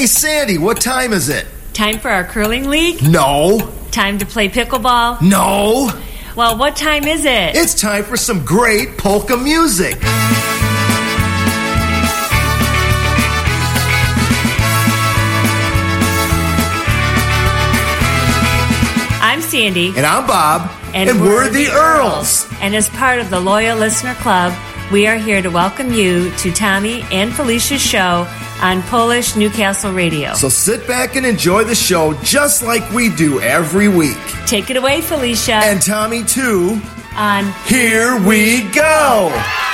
Hey, Sandy, what time is it? Time for our curling league? No. Time to play pickleball? No. Well, what time is it? It's time for some great polka music. I'm Sandy. And I'm Bob. And, we're, the Earls. And as part of the Loyal Listener Club, we are here to welcome you to Tommy and Felicia's show on Polish Newcastle Radio. So sit back and enjoy the show just like we do every week. Take it away, Felicia. And Tommy, too. on Here we go.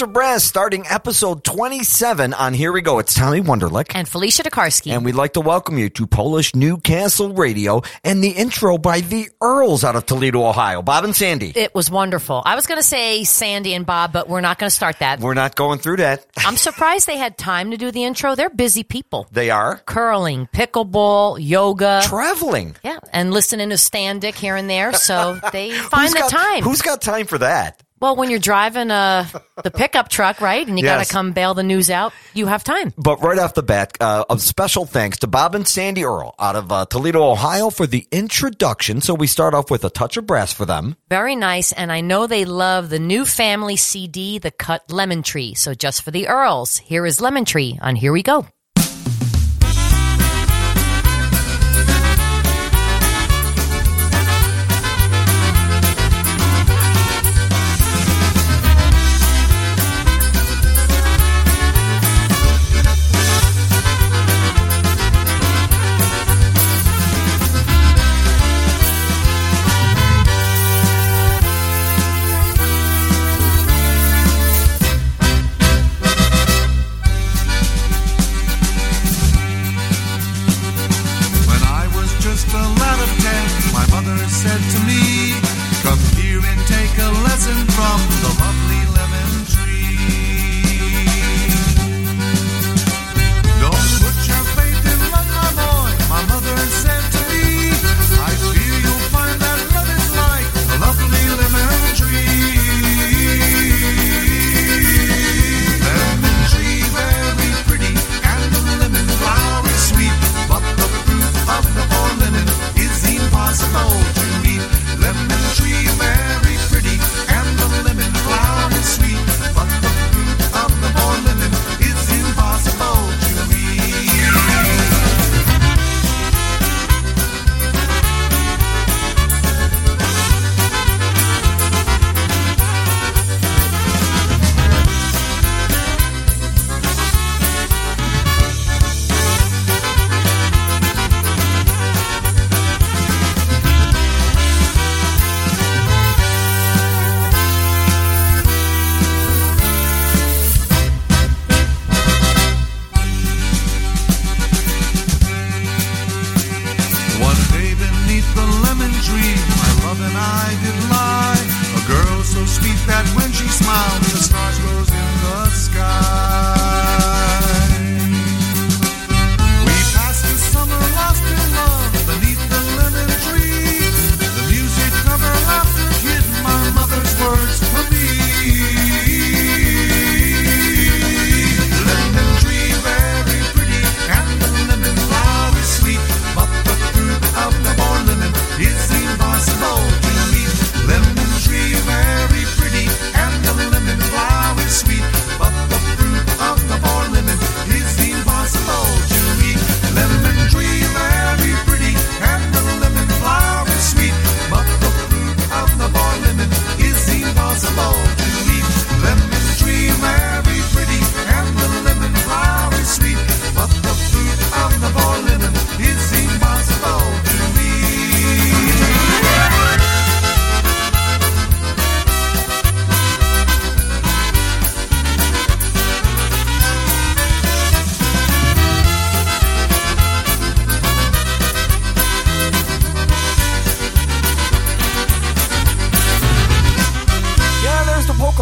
Of brass starting episode 27 on Here We Go. It's Tommy Wanderlich. and Felicia DeKarski. And we'd like to welcome you to Polish Newcastle Radio and the intro by the Earls out of Toledo, Ohio. Bob and Sandy. it was wonderful. I was going to say Sandy and Bob, but we're not going to start that. We're not going through that. I'm surprised they had time to do the intro. They're busy people. They are Curling, pickleball, yoga. traveling. yeah, and listening to Standick here and there. So they find the time. Who's got time for that? Well, when you're driving uh, the pickup truck, right, and you got to come bail the news out, you have time. But right off the bat, uh, a special thanks to Bob and Sandy Earl out of uh, Toledo, Ohio for the introduction. So we start off with a touch of brass for them. Very nice, and I know they love the new family CD, The Cut Lemon Tree. So just for the Earls, here is Lemon Tree on Here We Go.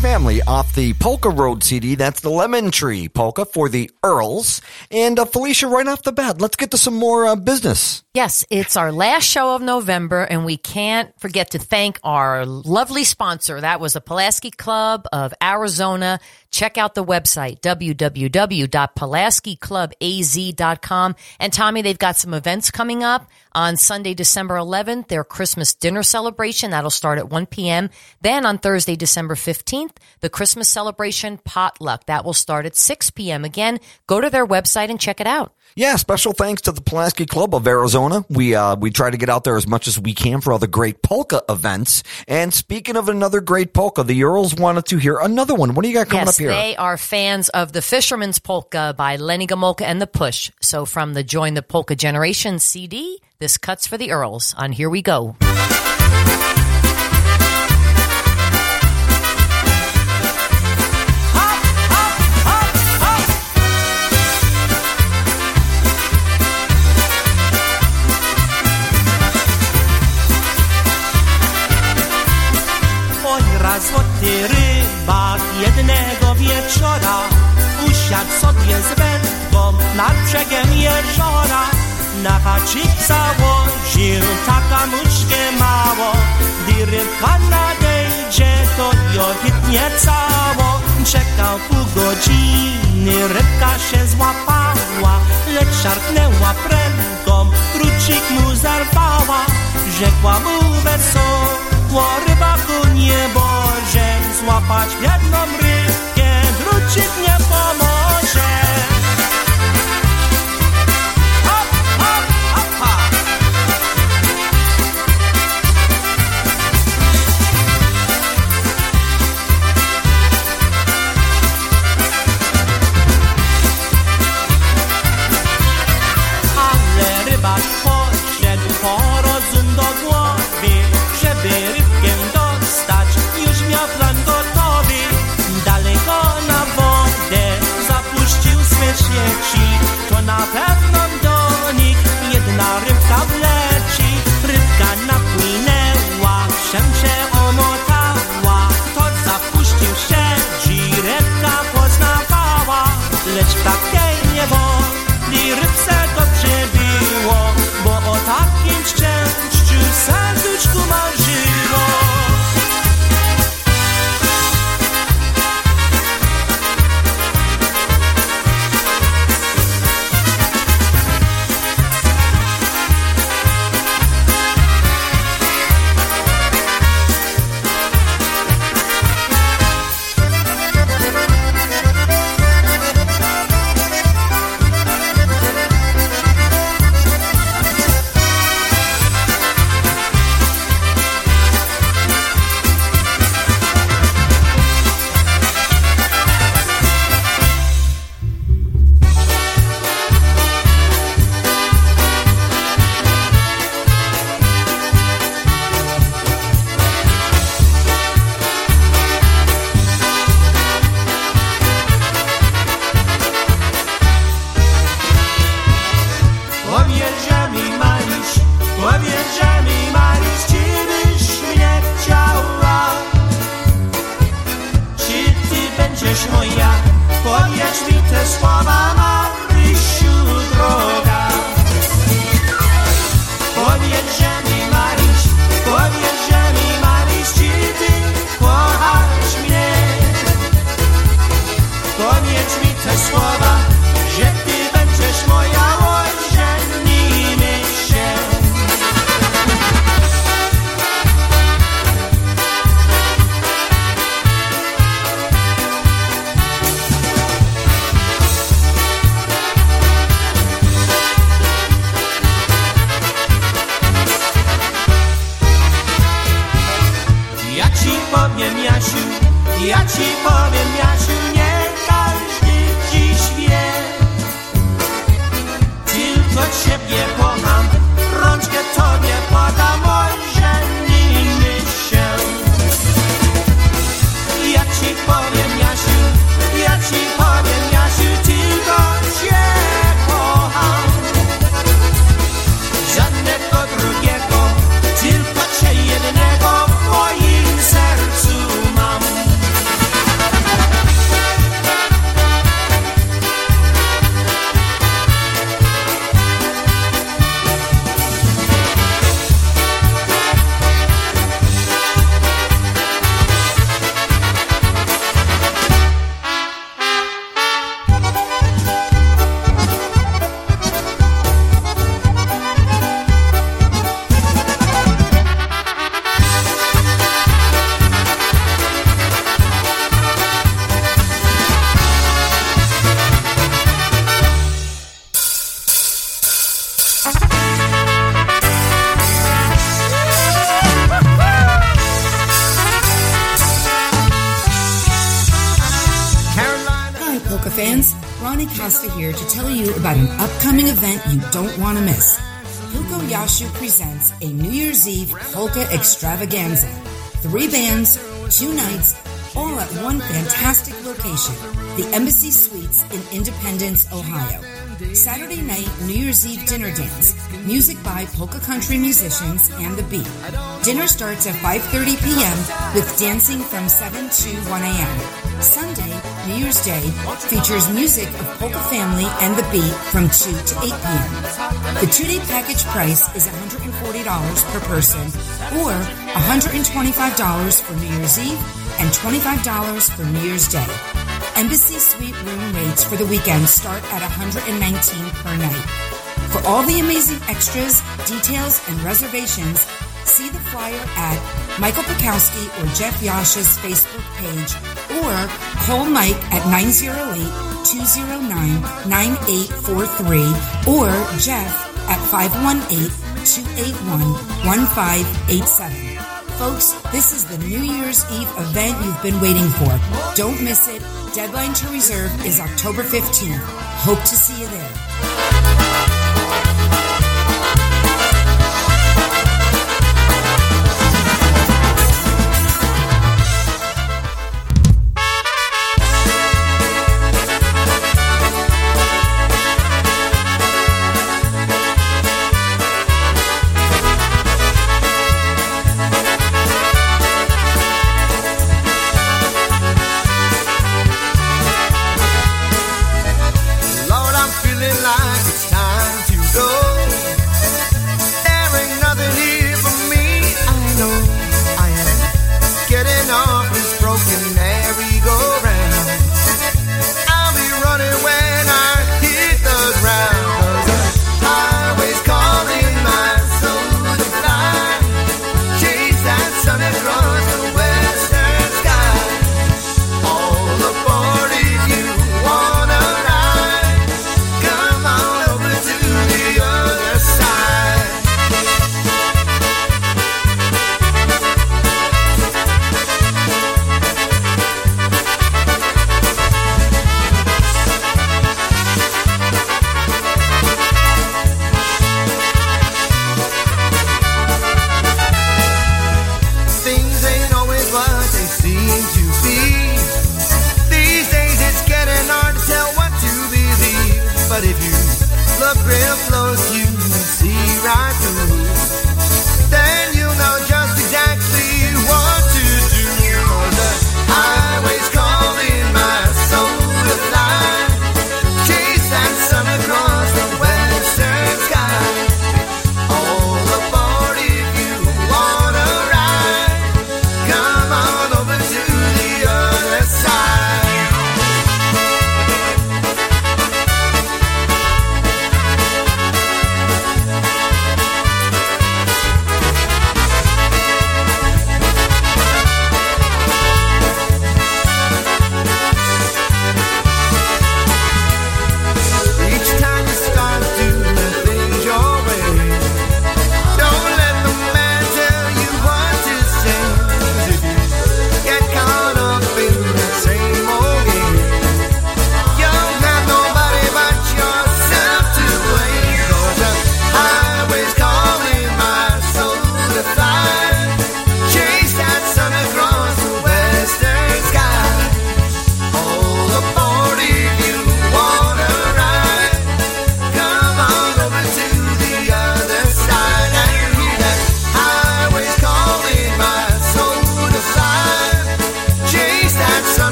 Family off the Polka Road CD. That's the Lemon Tree Polka for the Earls. And uh, Felicia, right off the bat, let's get to some more uh, business. Yes, it's our last show of November, and we can't forget to thank our lovely sponsor. That was the Pulaski Club of Arizona. Check out the website, www.pulaskiclubaz.com. And Tommy, they've got some events coming up on Sunday, December 11th, their Christmas dinner celebration. That'll start at 1 p.m. Then on Thursday, December 15th, the Christmas celebration potluck. That will start at 6 p.m. Again, go to their website and check it out. Yeah, special thanks to the Pulaski Club of Arizona. We uh, we try to get out there as much as we can for all the great polka events. And speaking of another great polka, the Earls wanted to hear another one. What do you got coming yes, up they are fans of the Fisherman's Polka by Lenny Gomulka and the Push. So from the Join the Polka Generation CD, this cuts for the Earls on Here We Go. Wieczora. Usiadł sobie z wędką nad brzegiem jeziora. Na haczyk założył taka muszkę mało. Gdy rybka nadejdzie, to ją hitnie cało. Czekał pół godziny, rybka się złapała. Lecz szarpnęła prędką, kruczyk mu zerwała Rzekła mu wesoło, rybaku nie Boże Złapać jedną rybkę, значит не поможет. Extravaganza. Three bands, two nights, all at one fantastic location, the Embassy Suites in Independence, Ohio. Saturday night, New Year's Eve dinner dance, music by polka country musicians and the beat. Dinner starts at 5.30 p.m. with dancing from 7 to 1 a.m. Sunday, New Year's Day, features music of Polka Family and the Beat from 2 to 8 p.m. The two-day package price is $140 per person or $125 for New Year's Eve and $25 for New Year's Day. Embassy Suite room rates for the weekend start at 119 per night. For all the amazing extras, details, and reservations, see the flyer at Michael Pikowski or Jeff Yasha's Facebook page or call Mike at 908-209-9843 or Jeff at 518-281-1587. Folks, this is the New Year's Eve event you've been waiting for. Don't miss it. Deadline to reserve is October 15th. Hope to see you there.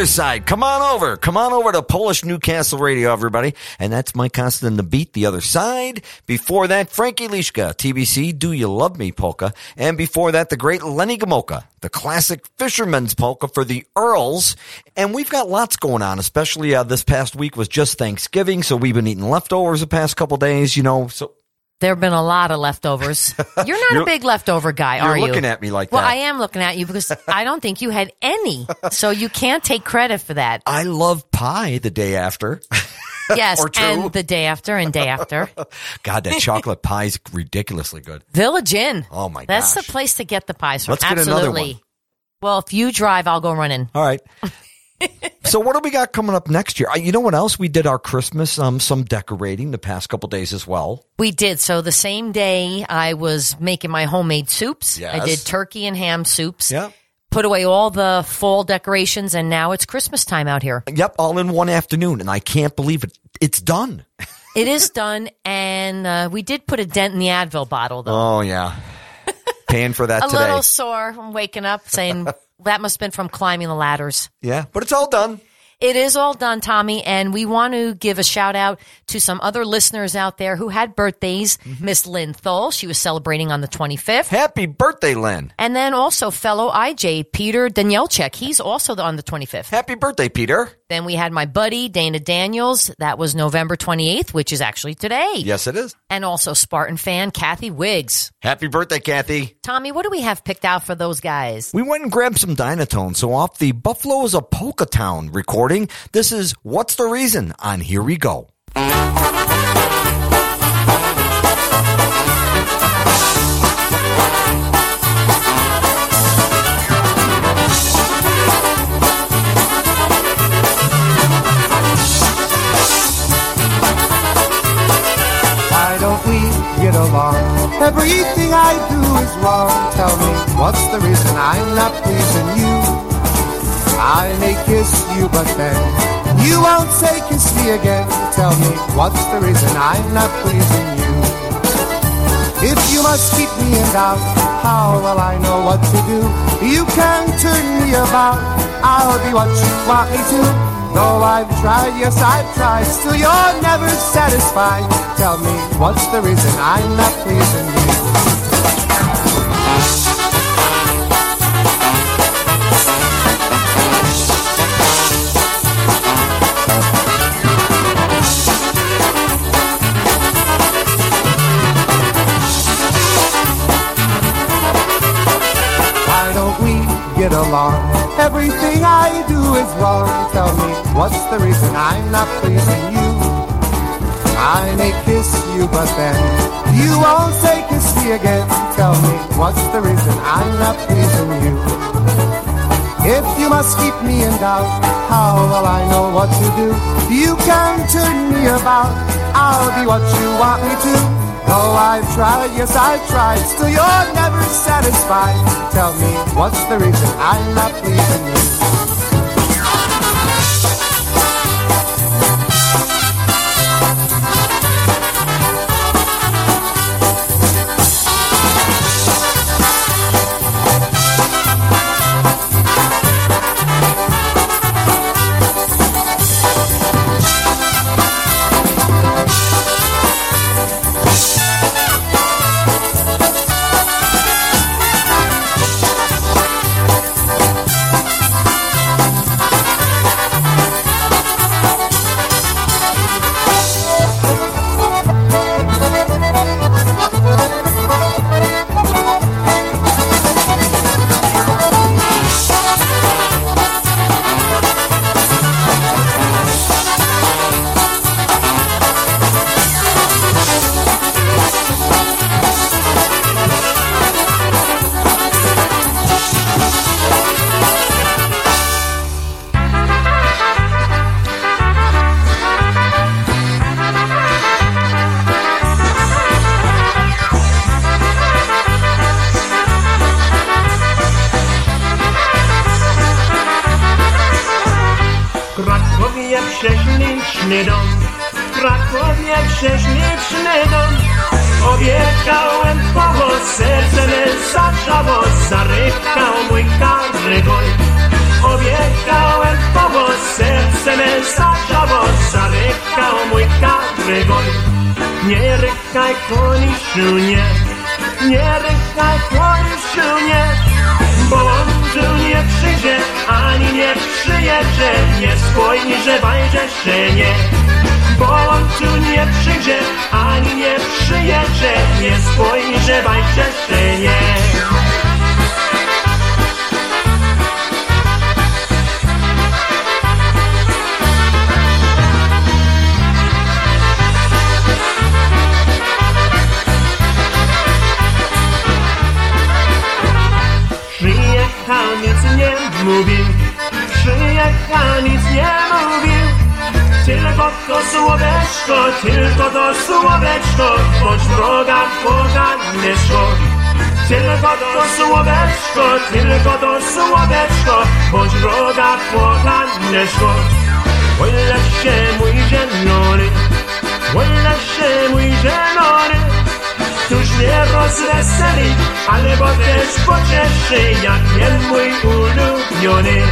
Other side. Come on over. Come on over to Polish Newcastle Radio, everybody. And that's Mike Constant the beat, the other side. Before that, Frankie Lishka, TBC, Do You Love Me polka. And before that, the great Lenny Gomulka, the classic fisherman's polka for the Earls. And we've got lots going on, especially uh, this past week was just Thanksgiving. So we've been eating leftovers the past couple days, you know. So There have been a lot of leftovers. You're not You're- a big leftover guy, are you're you? looking at me like well, that. I am looking at you because I don't think you had any. So you can't take credit for that. I love pie the day after. Yes, and the day after and day after. God, that chocolate pie is ridiculously good. Village Inn. Oh, my god. That's gosh. the place to get the pies from. Let's get another Absolutely. Well, if you drive, I'll go running. All right. So what do we got coming up next year? You know what else? We did our Christmas, um, some decorating the past couple days as well. We did. So the same day I was making my homemade soups. Yes. I did turkey and ham soups. Yeah. Put away all the fall decorations and now it's Christmas time out here. Yep, all in one afternoon, and I can't believe it. It's done. It is done and uh, we did put a dent in the Advil bottle though. Oh yeah, paying for that a today. little sore. I'm waking up saying that must have been from climbing the ladders. Yeah, but it's all done. It is all done, Tommy, and we want to give a shout out to some other listeners out there who had birthdays. Mm-hmm. Miss Lynn Thole, she was celebrating on the 25th. Happy birthday, Lynn. And then also fellow IJ, Peter Danielchek. He's also on the 25th. Happy birthday, Peter. Then we had my buddy, Dana Daniels. That was November 28th, which is actually today. Yes, it is. And also Spartan fan, Kathy Wiggs. Happy birthday, Kathy. Tommy, what do we have picked out for those guys? We went and grabbed some Dynatone. So off the Buffalo is a Polka Town recording, this is What's the Reason on Here We Go. Everything I do is wrong. Tell me, what's the reason I'm not pleasing you? I may kiss you, but then you won't say kiss me again. Tell me, what's the reason I'm not pleasing you? If you must keep me in doubt, how will I know what to do? You can turn me about, I'll be what you want me to. Though I've tried, yes I've tried, still you're never satisfied. Tell me, what's the reason I'm not pleasing you? Why don't we get along? Everything I do is wrong. Tell me, what's the reason I'm not pleasing you? I may kiss you, but then you won't say kiss me again. Tell me, what's the reason I'm not pleasing you? If you must keep me in doubt, how will I know what to do? You can turn me about, I'll be what you want me to. Though I've tried, yes I've tried, still you're never satisfied. Tell me, what's the reason I'm not pleasing you? Prześliczny dom, Krakowie prześliczny dom. Obiecałem twoje serce nie zatrzało, zarykał mój każdy gol. Obiegałem po serce me zaczęło Zarykał mój karygol Nie rykaj koniszu, nie Nie rykaj koniszu, nie Bo on tu nie przyjdzie, ani nie przyjedzie. Nie spojni, że bajdzie się nie. Bo on tu nie przyjdzie, ani nie przyjedzie. Nie spojni, że bajdzie się nie nie mówił Przyjechał, nic nie mówił Tylko to słoweczko, tylko to słoweczko Choć droga pogadnieszko Tylko to słoweczko, tylko to słoweczko Choć droga pogadnieszko Wolę się mój zielony Wolę się mój zielony Któż mnie rozweseli, albo też pocieszy, jak nie mój ulubiony.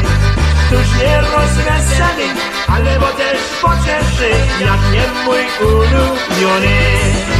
Któż mnie rozweseli, albo też pocieszy, jak nie mój ulubiony.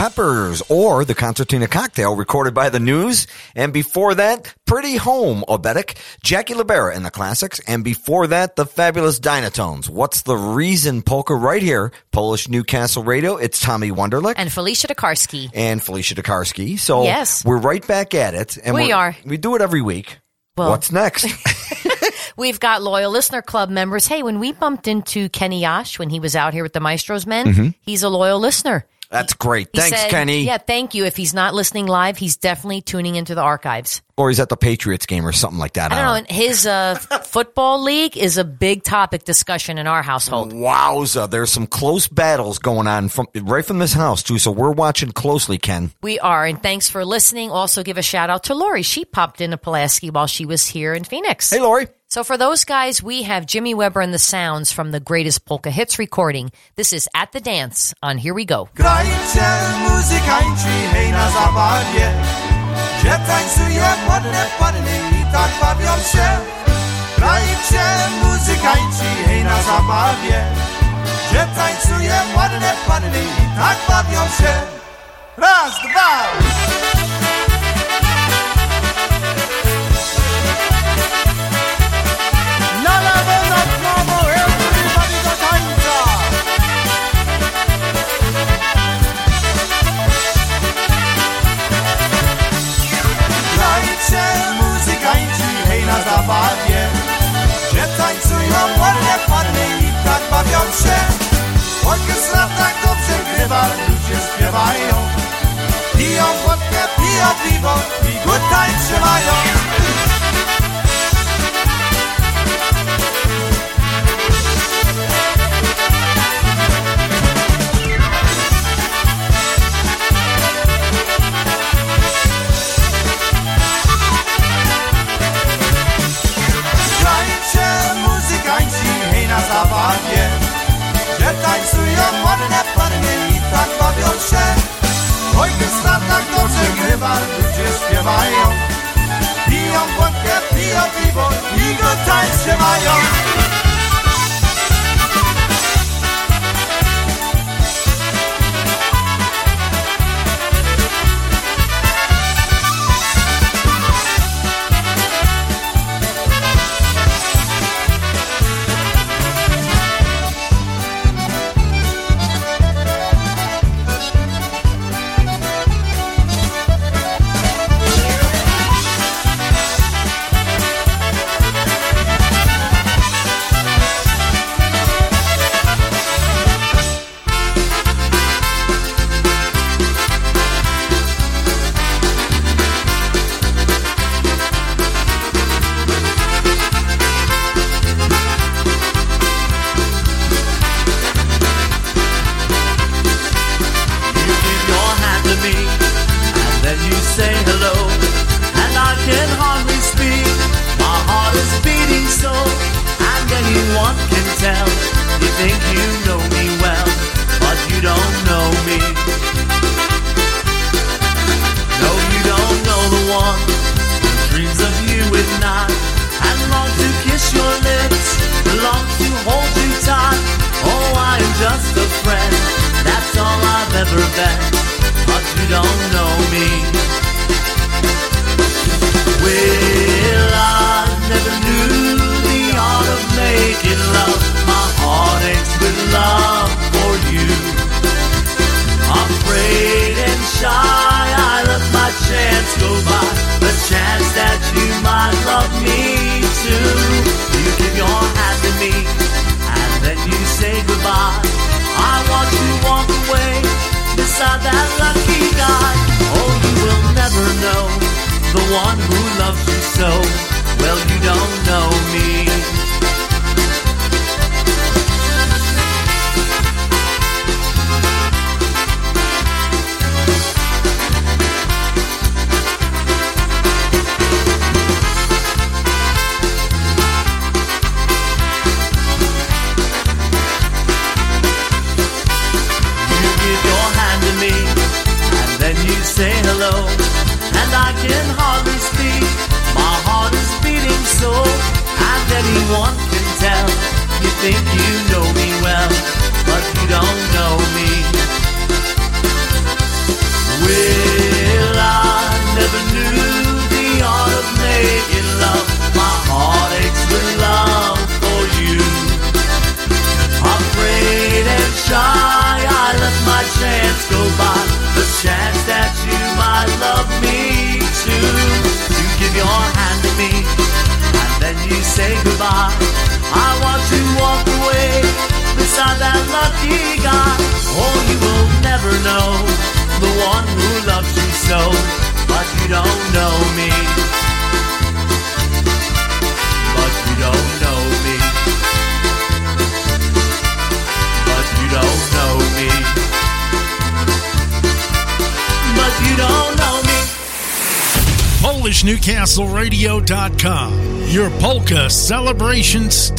Peppers, or the Concertina Cocktail recorded by the News. And before that, Pretty Home, Obetic, Jackie Libera and the Classics. And before that, the fabulous Dynatones. What's the reason polka right here? Polish Newcastle Radio. It's Tommy Wanderlich And Felicia DeKarski. and Felicia DeKarski. So Yes. we're right back at it. And We are. We do it every week. Well- What's next? We've got loyal listener club members. Hey, when we bumped into Kenny Yash when he was out here with the Maestros men, Mm-hmm. he's a loyal listener. That's great. He Thanks, said- Kenny. Yeah, thank you. If he's not listening live, he's definitely tuning into the archives. Or he's at the Patriots game or something like that. I don't know. and His uh, football league is a big topic discussion in our household. Wowza, there's some close battles going on from right from this house too. So we're watching closely, Ken. We are, and thanks for listening. Also, give a shout out to Lori. She popped into Pulaski while she was here in Phoenix. Hey, Lori. So for those guys, we have Jimmy Weber and the Sounds from the Greatest Polka Hits recording. This is At the Dance on Here We Go. Hej na zabawie tańcują ładne panny i tak bawią się Raz, dwa się. Orkiestra tak dobrze grywa, ludzie śpiewają. Piją wodkę, piją piwo i good time trzymają tańce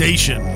station.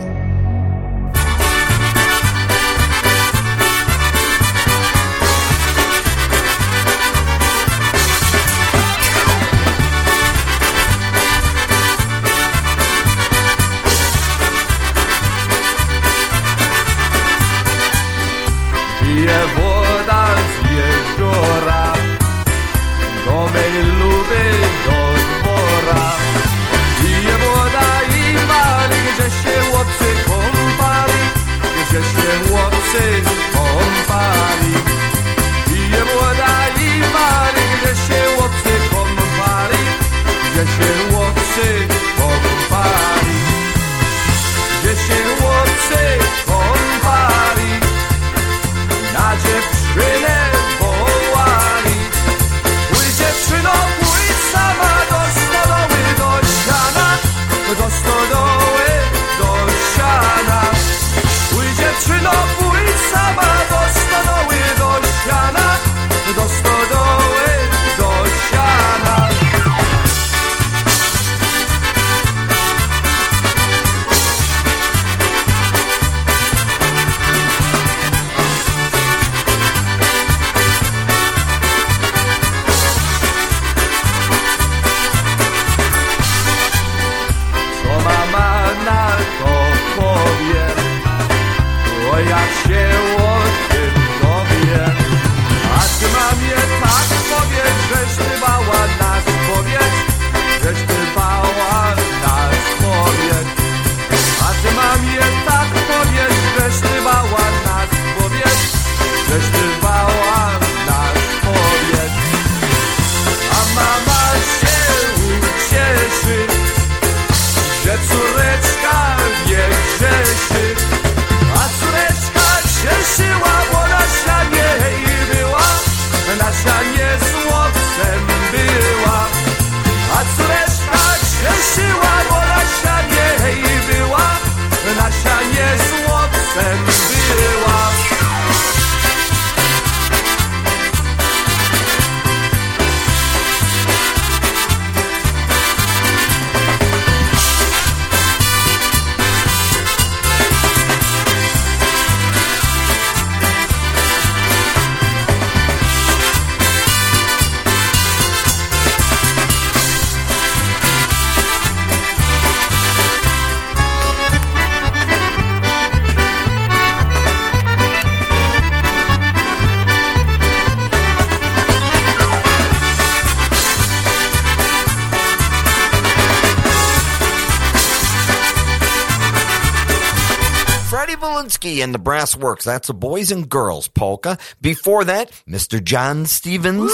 And the Brass Works. That's a boys and girls polka. Before that, Mr. John Stevens.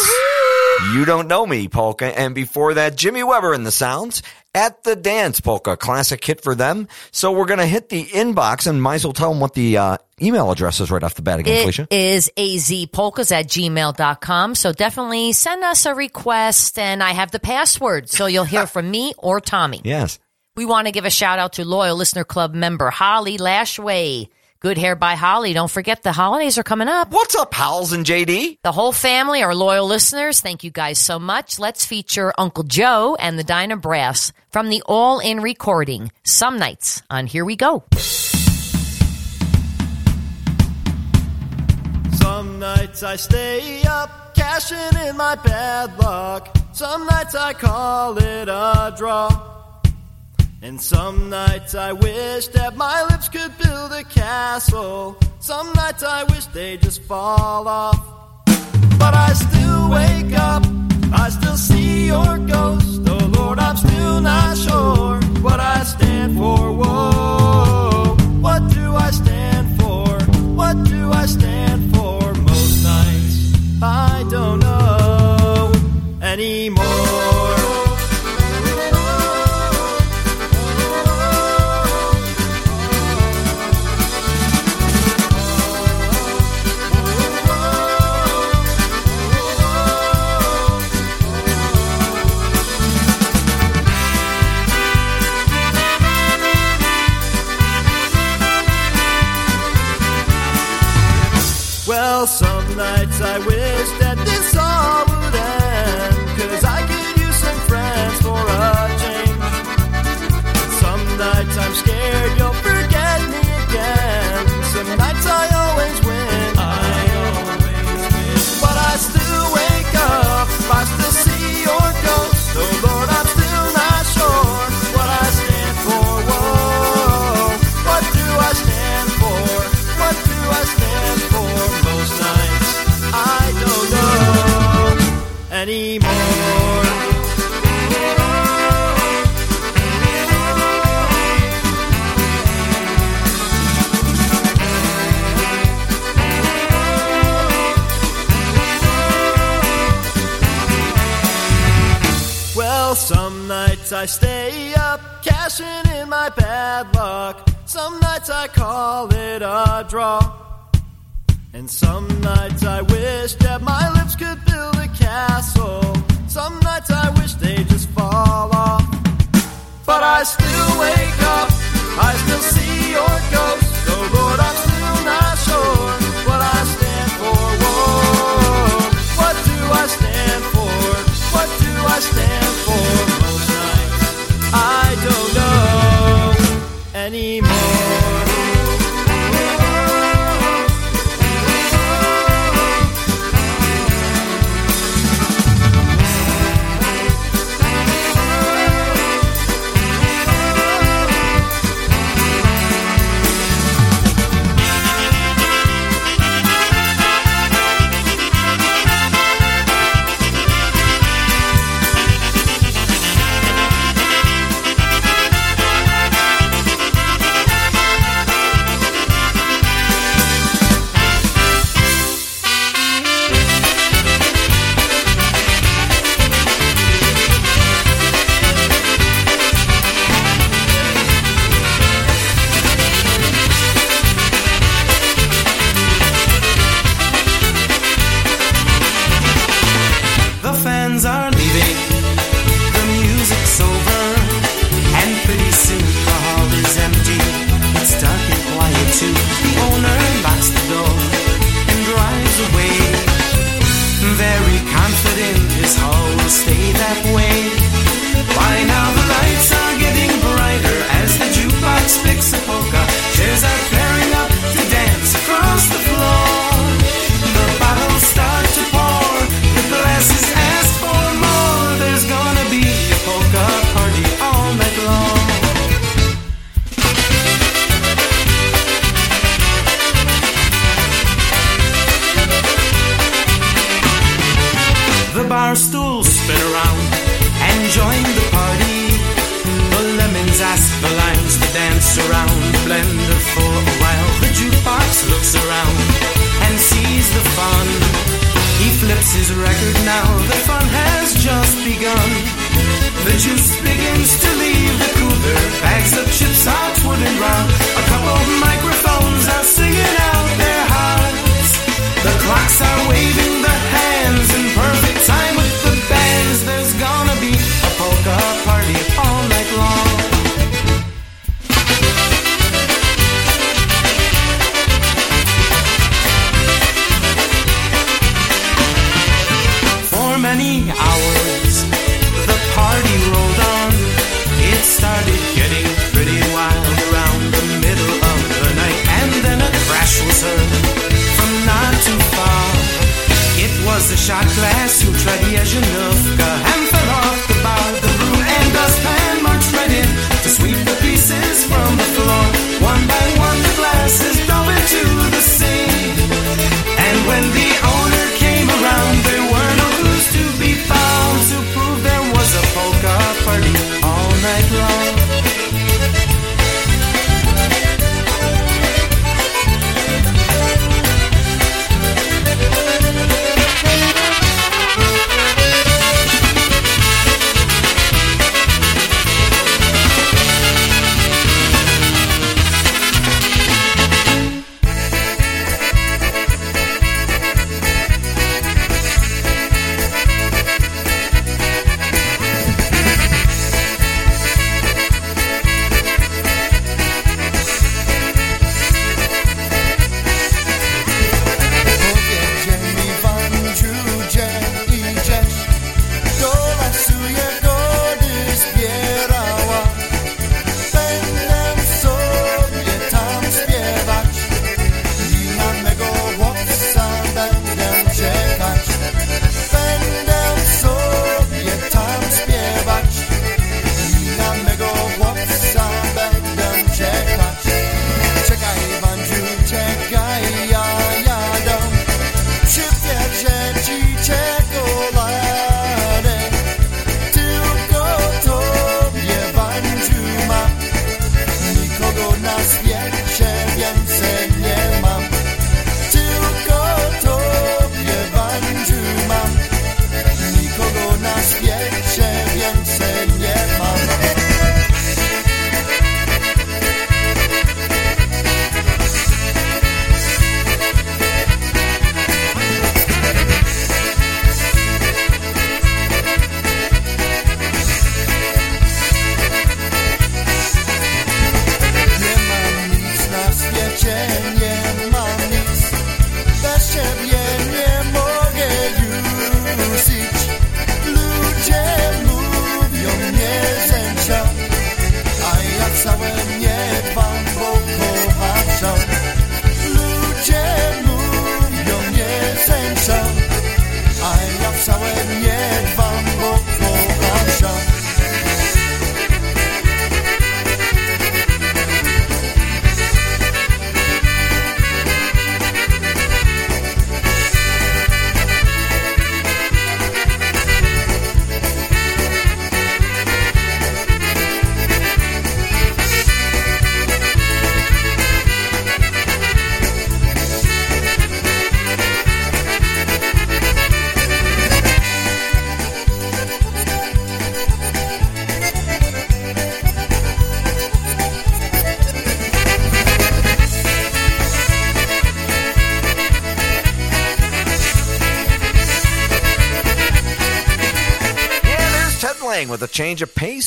You don't know me polka. And before that, Jimmy Weber and the Sounds at the Dance polka. Classic hit for them. So we're going to hit the inbox and might as well tell them what the uh, email address is right off the bat again, It Felicia. is azpolkas at gmail.com. So definitely send us a request and I have the password. So you'll hear from me or Tommy. Yes. We want to give a shout out to loyal listener club member Holly Lashway. Good hair by Holly. Don't forget the holidays are coming up. What's up, Howls and JD? The whole family are loyal listeners. Thank you guys so much. Let's feature Uncle Joe and the Dyna Brass from the All In recording, Some Nights on Here We Go. Some nights I stay up, cashing in my bad luck. Some nights I call it a draw. And some nights I wish that my lips could build a castle. Some nights I wish they just fall off. But I still wake up, I still see your ghost. Oh Lord, I'm still not sure what I stand for. Whoa, nights I call it a draw. And some nights I wish that my lips could build a castle. Some nights I wish they just fall off. But I still wake up, I still see your ghost. Though, so Lord, I'm still not sure what I stand for. Whoa, what do I stand for? What do I stand for? Most nights I don't know anymore.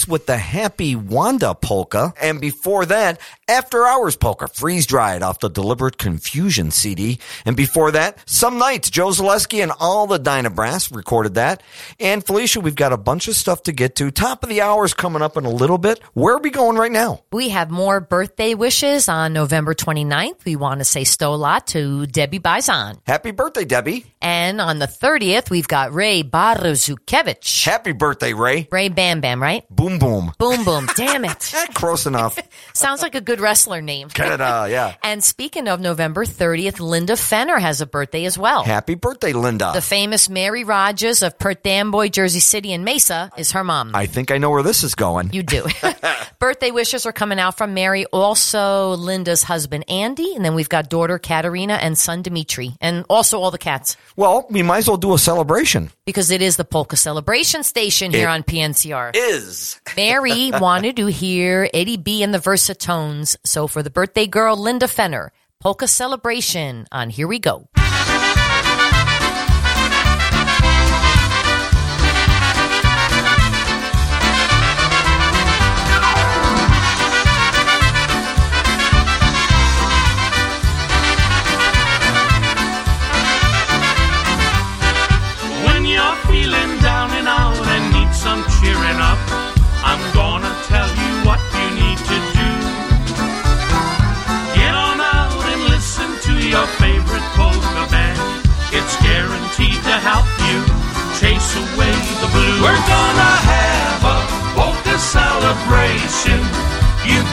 With the Happy Wanda polka. And before that, After Hours polka, freeze dried off the Deliberate Confusion CD. And before that, Some Nights, Joe Zaleski and all the Dynabrass recorded that. And Felicia, we've got a bunch of stuff to get to. Top of the hour's coming up in a little bit. Where are we going right now? We have more birthday wishes on November 29th. We want to say Stola to Debbie Bizon. Happy birthday, Debbie. And on the 30th, we've got Ray Barozukevich. Happy birthday, Ray. Ray Bam Bam, right? Boom Boom. Boom Boom. Damn it. Close enough. Sounds like a good wrestler name. Canada, yeah. And speaking of November 30th, Linda Fenner has a birthday as well. Happy birthday, Linda. The famous Mary Rogers of Perth Amboy, Jersey City, and Mesa is her mom. I think I know where this is going. You do. Birthday wishes are coming out from Mary, also Linda's husband Andy, and then we've got daughter Katerina and son Dimitri, and also all the cats. Well, we might as well do a celebration. Because it is the polka celebration station here It on PNCR. Is. Mary wanted to hear Eddie B and the Versatones, so for the birthday girl Linda Fenner, polka celebration on Here We Go.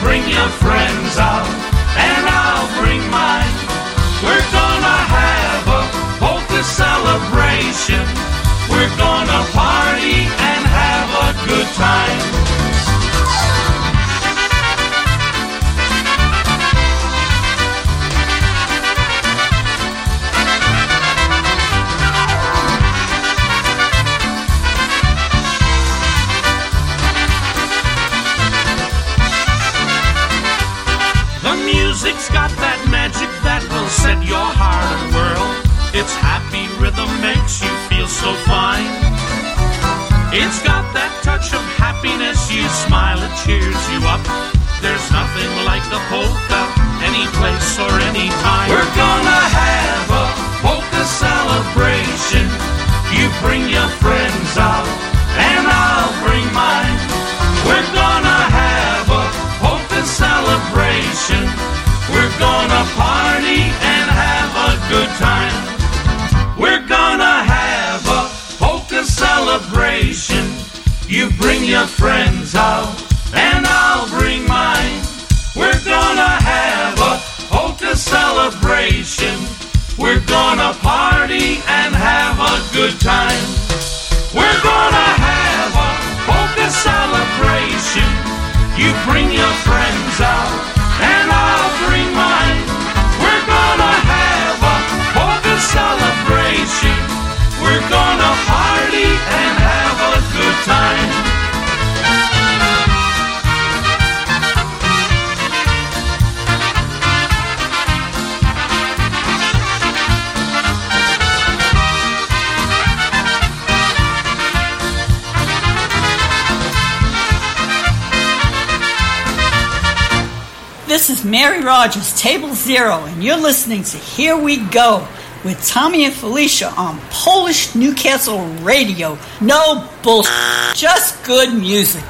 Bring your friends out, and I'll bring mine. We're gonna have a polka celebration. We're gonna party and have a good time. Set your heart a whirl. Its happy rhythm makes you feel so fine. It's got that touch of happiness. You smile, it cheers you up. There's nothing like the polka, any place or any time. We're gonna have a polka celebration. You bring your friends out, Rogers, Table Zero, and you're listening to Here We Go with Tommy and Felicia on Polish Newcastle Radio. No bullshit, just good music.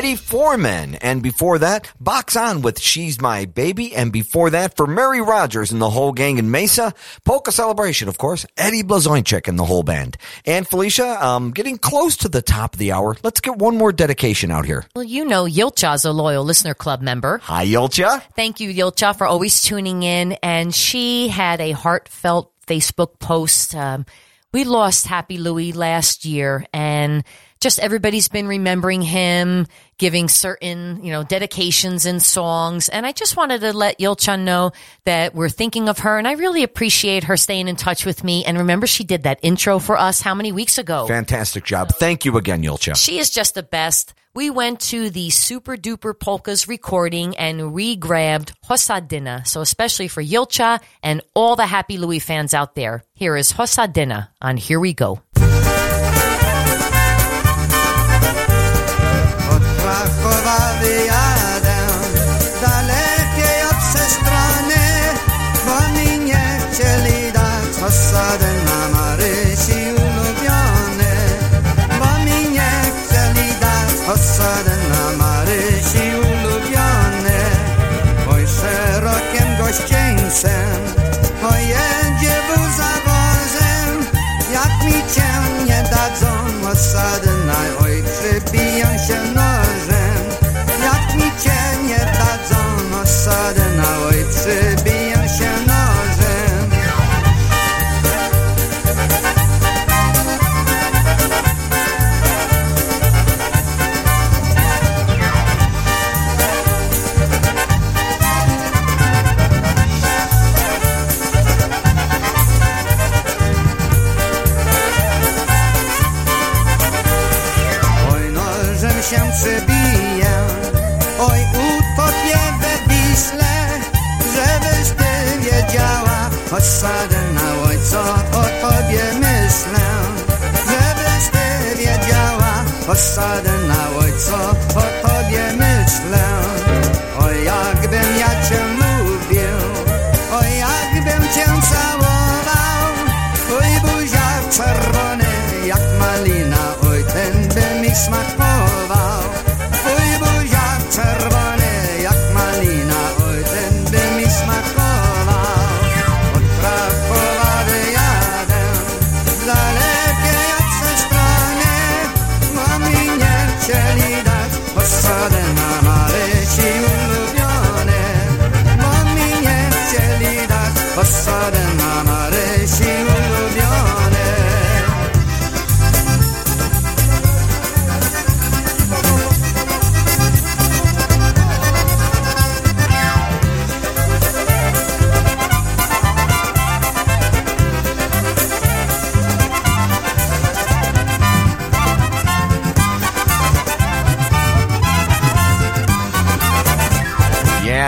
Eddie Forman. And before that, Box On with She's My Baby. And before that, for Mary Rogers and the whole gang in Mesa, Polka Celebration, of course, Eddie Blazonczyk and the whole band. And Felicia, um, getting close to the top of the hour. Let's get one more dedication out here. Well, you know Yilcha's a loyal listener club member. Hi, Yilcha. Thank you, Yilcha, for always tuning in. And she had a heartfelt Facebook post. Um, we lost Happy Louie last year, and just everybody's been remembering him, giving certain, you know, dedications and songs. And I just wanted to let Yilcha know that we're thinking of her, and I really appreciate her staying in touch with me. And remember, she did that intro for us how many weeks ago? Fantastic job. Thank you again, Yilcha. She is just the best. We went to the Super Duper Polkas recording and re-grabbed Hosadina. So especially for Yilcha and all the Happy Louie fans out there, here is Hosadina on Here We Go. Krakowa wyjadę Dalekie od przestrany Bo mi nie chcieli dać osady na Marysi ulubione, Bo mi nie chcieli dać osady na Marysi ulubiony Oj szerokiem gościńcem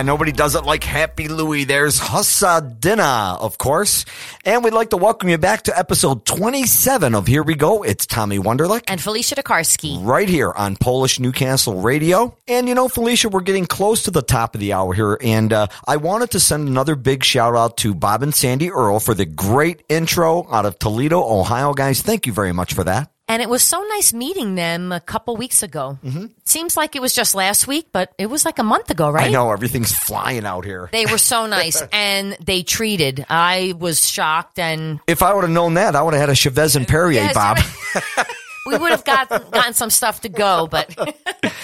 Yeah, nobody does it like Happy Louie. There's Hasadina, of course. And we'd like to welcome you back to episode 27 of Here We Go. It's Tommy Wanderlich. And Felicia DeKarski. Right here on Polish Newcastle Radio. And you know, Felicia, we're getting close to the top of the hour here. And uh, I wanted to send another big shout out to Bob and Sandy Earl for the great intro out of Toledo, Ohio, guys. Thank you very much for that. And it was so nice meeting them a couple weeks ago. Mm-hmm. Seems like it was just last week, but it was like a month ago, right? I know everything's flying out here. They were so nice and they treated. I was shocked and If I would have known that, I would have had a Chavez and Perrier, Yes, Bob. we would have gotten, gotten some stuff to go. But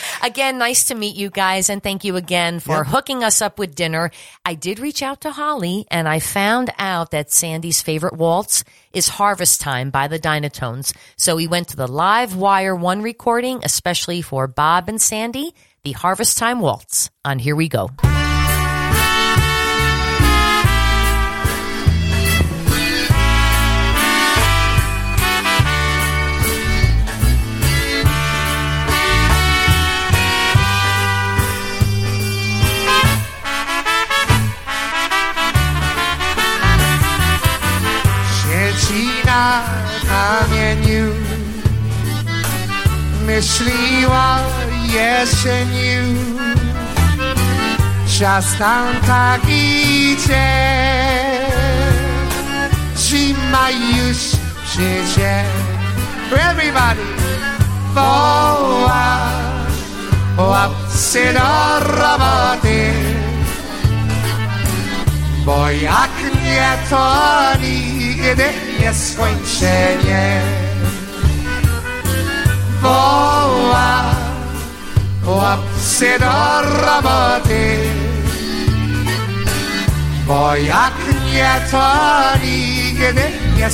again, nice to meet you guys. And thank you again for hooking us up with dinner. I did reach out to Holly and I found out that Sandy's favorite waltz is Harvest Time by the Dynatones. So we went to the Live Wire One recording, especially for Bob and Sandy, the Harvest Time Waltz. On Here We Go. Kamieniu Myśliła jesieniu Czas tam tak idzie Zima już przyjdzie Everybody woła Łapcy do roboty Bo jak nie to nigdy nie skończenie. Woła chłopcy do roboty. Bo jak nie to nigdy nie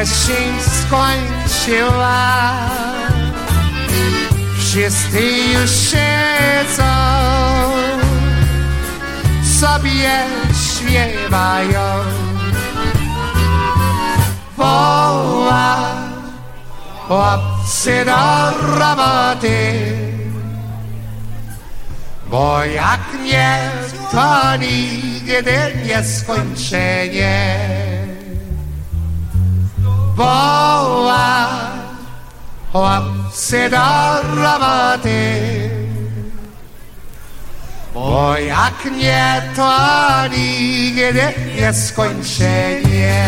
jesień skończyła. Wszyscy już siedzą. Sobie śpiewają. Woła chłopcy do roboty. Bo jak nie, to nigdy nie skończenie Chłopcy do roboty Bo jak nie, to nigdy nie skończenie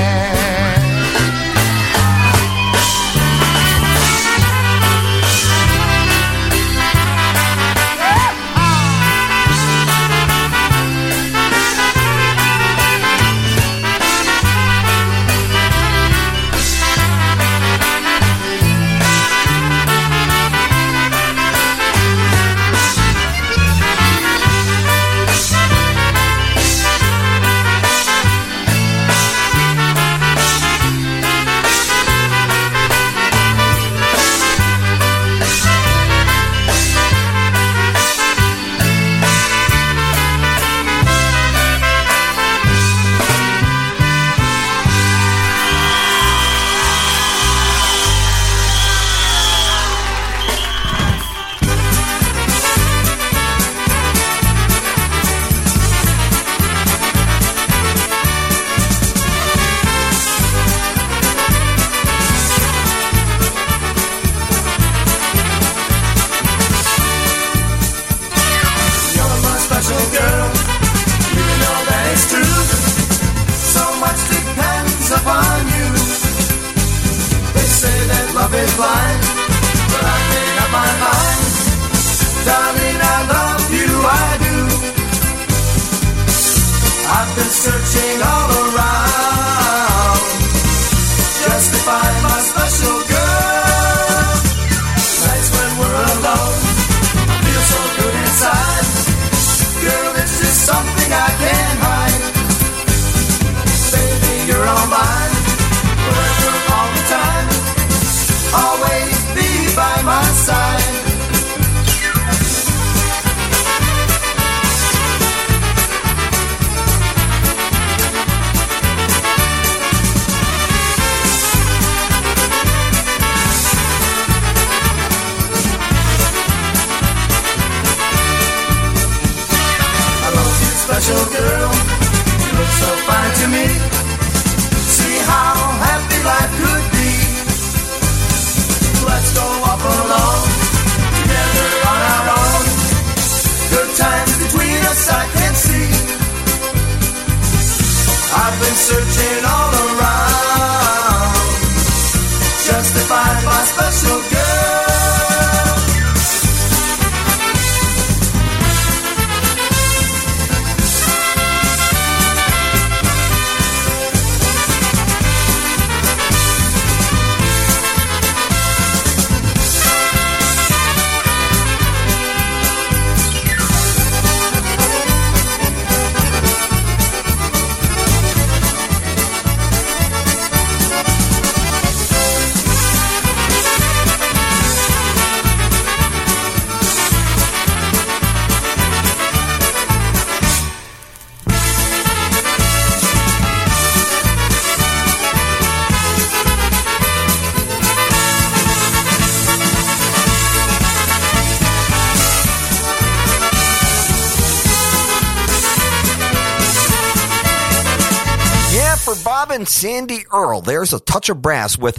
there's a touch of brass with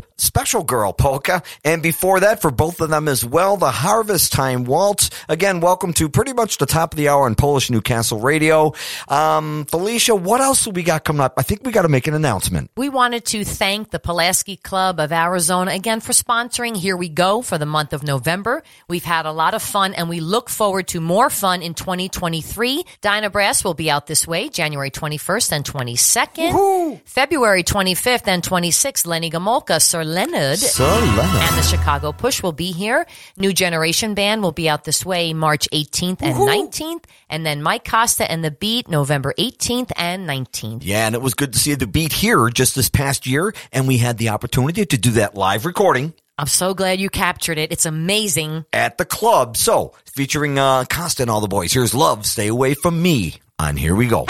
Girl polka. And before that, for both of them as well, the Harvest Time Waltz. Again, welcome to pretty much the top of the hour on Polish Newcastle Radio. Um, Felicia, what else do we got coming up? I think we got to make an announcement. We wanted to thank the Pulaski Club of Arizona again for sponsoring Here We Go for the month of November. We've had a lot of fun and we look forward to more fun in 2023. Dinah Brass will be out this way January 21st and 22nd. Woo-hoo! February 25th and 26th, Lenny Gomulka, Sir Lenny Leonard. Sir Leonard. And the Chicago Push will be here. New Generation Band will be out this way March 18th and Woo-hoo. 19th. And then Mike Costa and The Beat November 18th and 19th. Yeah, and it was good to see The Beat here just this past year. And we had the opportunity to do that live recording. I'm so glad you captured it. It's amazing. At the club. So, featuring uh, Costa and all the boys, here's Love, Stay Away From Me And Here We Go.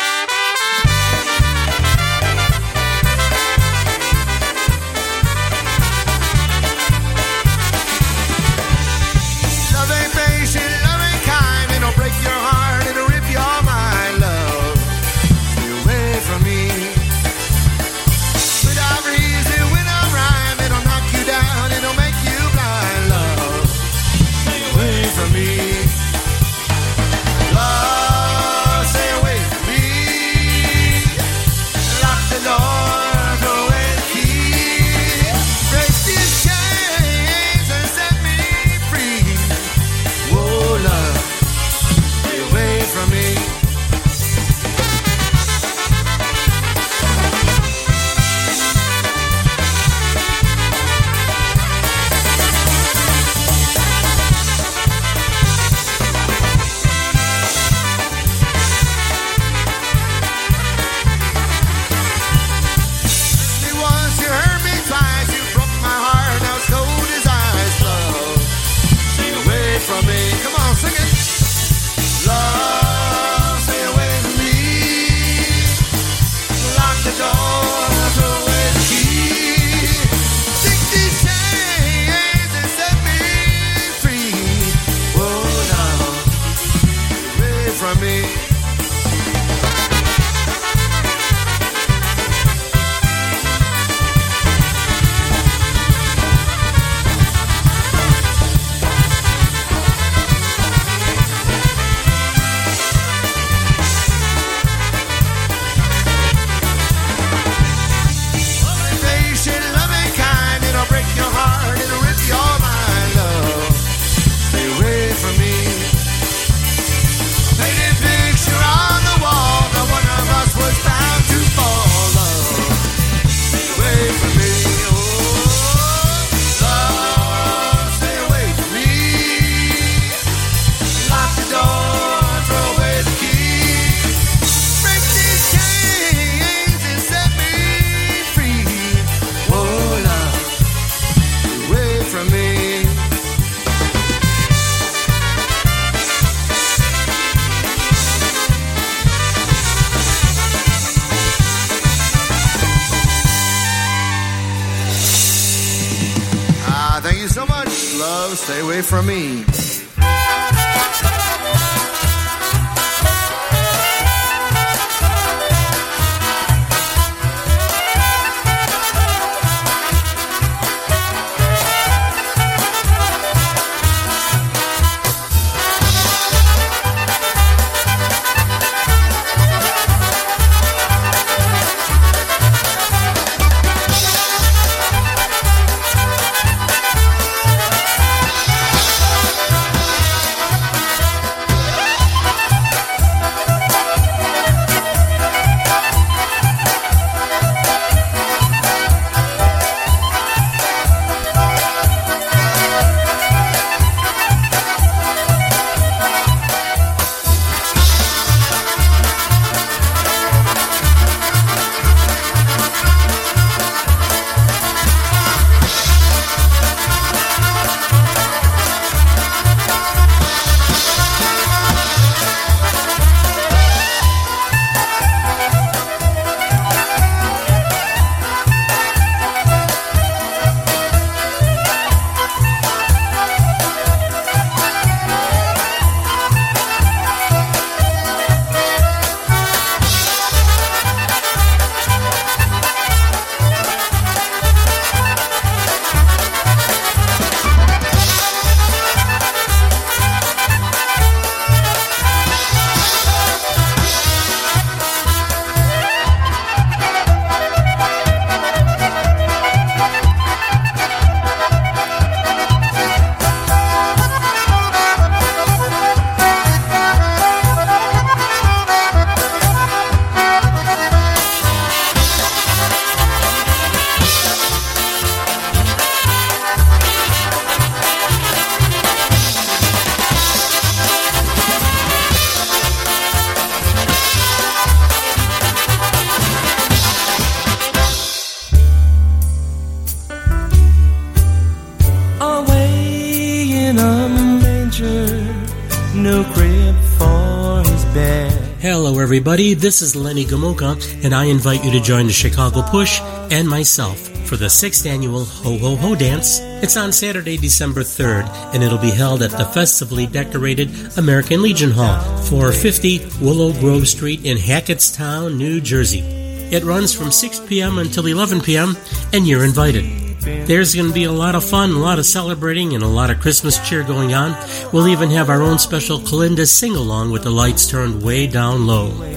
Everybody. This is Lenny Gomulka, and I invite you to join the Chicago Push and myself for the sixth annual Ho Ho Ho Dance. It's on Saturday, December 3rd, and it'll be held at the festively decorated American Legion Hall, 450 Willow Grove Street in Hackettstown, New Jersey. It runs from 6 p.m. until 11 p.m., and you're invited. There's going to be a lot of fun, a lot of celebrating, and a lot of Christmas cheer going on. We'll even have our own special Kalinda sing along with the lights turned way down low.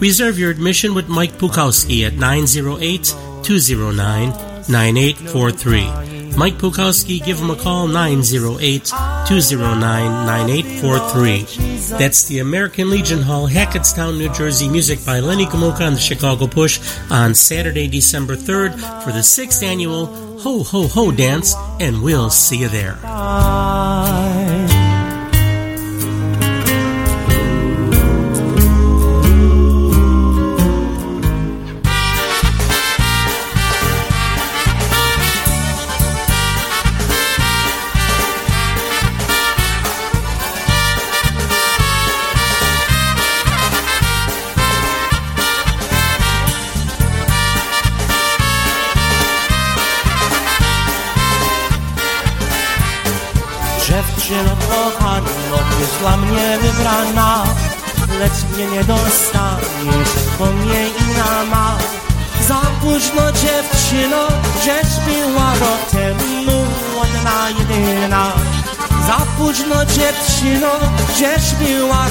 Reserve your admission with Mike Pukowski at 908 209 9843. Mike Pukowski, give him a call 908 209 9843. That's the American Legion Hall, Hackettstown, New Jersey. Music by Lenny Gomulka on the Chicago Push on Saturday, December 3rd for the sixth annual Ho Ho Ho Dance, and we'll see you there.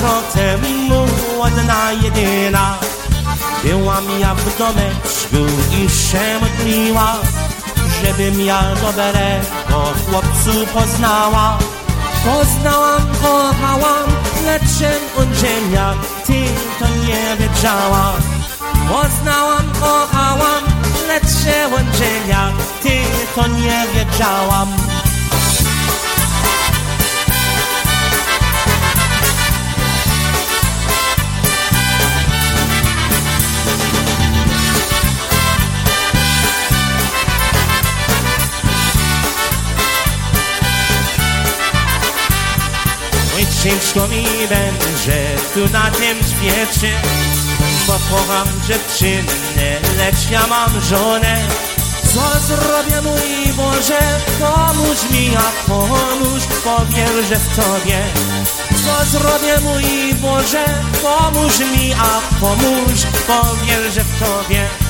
上再没有我的那一代啦，别忘米呀不倒霉，有一什么地方，żeby mia dobrego chłopcu poznała. Poznałam, kochałam, leczem unziemia, ty to nie wiedziała. Poznałam, kochałam, leczem unziemia, ty to nie wiedziałam. Ciężko mi będzie tu na tym świecie, bo kocham dziewczynę, lecz ja mam żonę. Co zrobię mój Boże, pomóż mi, a pomóż, powierzę w Tobie. Co zrobię mój Boże, pomóż mi, a pomóż, powierzę w Tobie.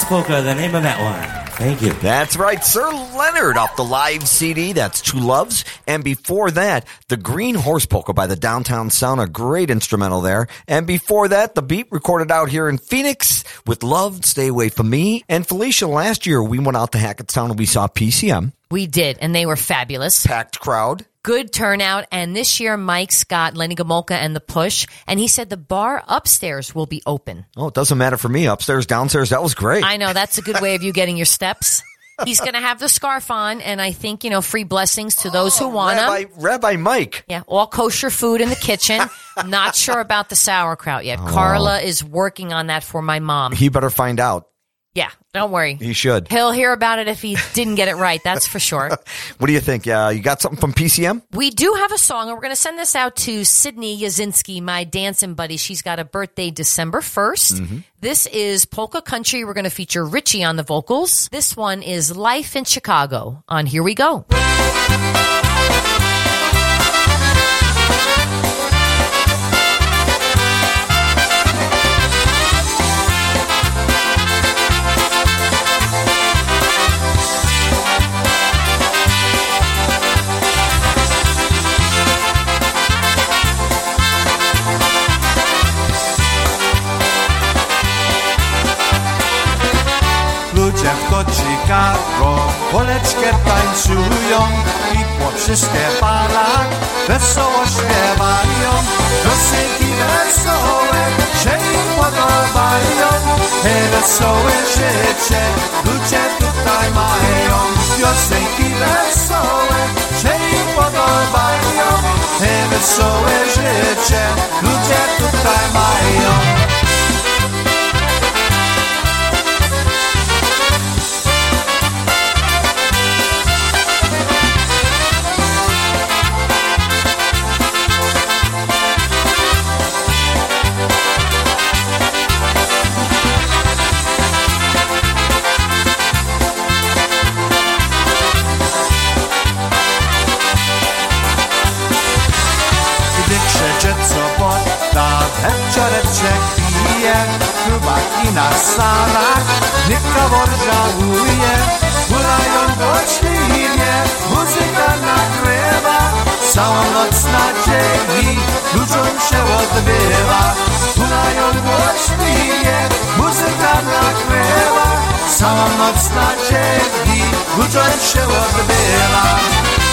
Two Polka, the name of that one. Thank you. That's right, Sir Leonard off the live CD. That's Two Loves. And before that, the Green Horse Polka by the Downtown Sound, a great instrumental there. And before that, the beat recorded out here in Phoenix with Love, Stay Away From Me. And Felicia, last year we went out to Hackettstown and we saw PCM. We did, and they were fabulous. Packed crowd. Good turnout. And this year, Mike's got Lenny Gomulka and the Push, and he said the bar upstairs will be open. Oh, it doesn't matter for me. Upstairs, downstairs, that was great. I know that's a good way of you getting your steps. He's going to have the scarf on, and I think you know free blessings to those who oh, want them. Rabbi, Rabbi Mike. Yeah, all kosher food in the kitchen. Not sure about the sauerkraut yet. Oh. Carla is working on that for my mom. He better find out. Yeah, don't worry. He should. He'll hear about it if he didn't get it right. That's for sure. What do you think? Uh, you got something from PCM? We do have a song, and we're going to send this out to Sydney Yazinski, my dancing buddy. She's got a birthday December 1st. Mm-hmm. This is Polka Country. We're going to feature Richie on the vocals. This one is Life in Chicago on Here We Go. Chicago Poleczkę tańczują i po wszystkie palach wesoło śpiewają. Piosenki wesołe się im podobają. Te wesołe życie ludzie tutaj mają. Piosenki wesołe się im podobają. Te wesołe życie ludzie tutaj mają. Večereček pije, chlubaky na sánach, nikoho žaluje, hurajom dočlivě, muzika nakrývá, celou noc nadějí, ľuďom se odbývá. Hurajom dočlivě, muzika nakrývá, celou noc nadějí, ľuďom se odbývá.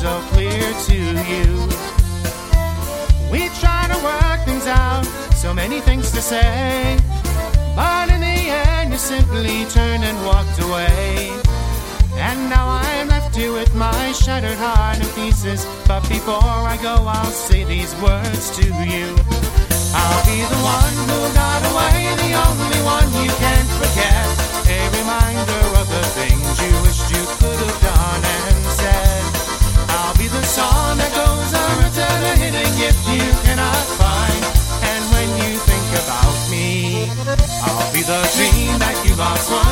So clear to you. We try to work things out, so many things to say. But in the end, you simply turned and walked away. And now I'm left here with my shattered heart in pieces. But before I go, I'll say these words to you. I'll be the one who got away, the only one you can't forget. Dream that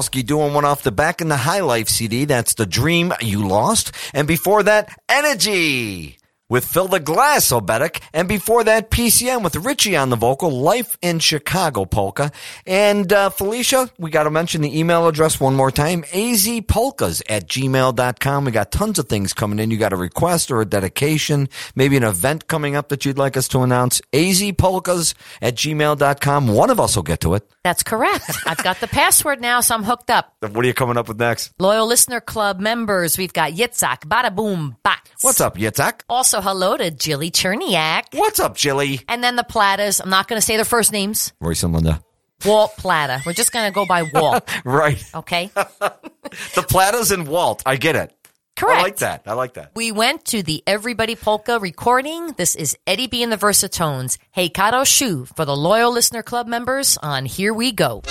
Dombrowski doing one off the back in the High Life CD. That's The Dream You Lost. And before that, Energy with Fill the Glass Oberek. And before that, PCM with Richie on the vocal, Life in Chicago Polka. And uh, Felicia, we got to mention the email address one more time, azpolkas at gmail.com. We got tons of things coming in. You got a request or a dedication, maybe an event coming up that you'd like us to announce. azpolkas at gmail.com. One of us will get to it. That's correct. I've got the password now, so I'm hooked up. What are you coming up with next? Loyal Listener Club members, we've got Yitzhak, Bada Boom, Bats. What's up, Yitzhak? Also, hello to Jilly Cherniak. What's up, Jilly? And then the Plattas. I'm not going to say their first names. Royce and Linda. Walt Platta. We're just going to go by Walt. Right. Okay. The Plattas and Walt. I get it. Correct. I like that. I like that. We went to the Everybody Polka recording. This is Eddie B and the Versatones. Hey Karolciu for the Loyal Listener Club members on Here We Go.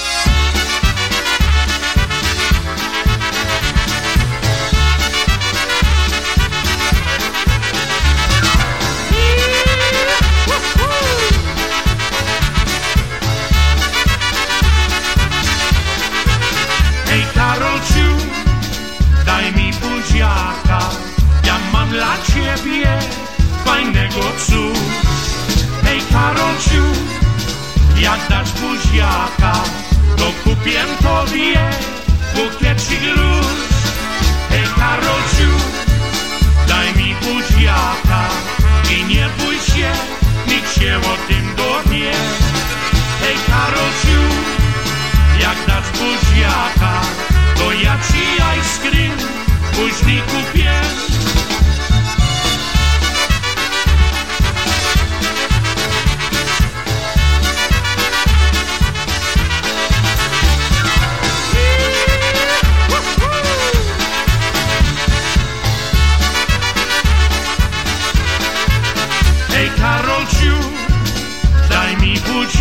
dla ciebie fajnego psu. Hej Karolciu, jak dasz buziaka To kupię tobie bukiecik róż. Hej Karolciu, daj mi buziaka I nie bój się, nikt się o tym dowie. Hej Karolciu, jak dasz buziaka To ja ci ice cream później kupię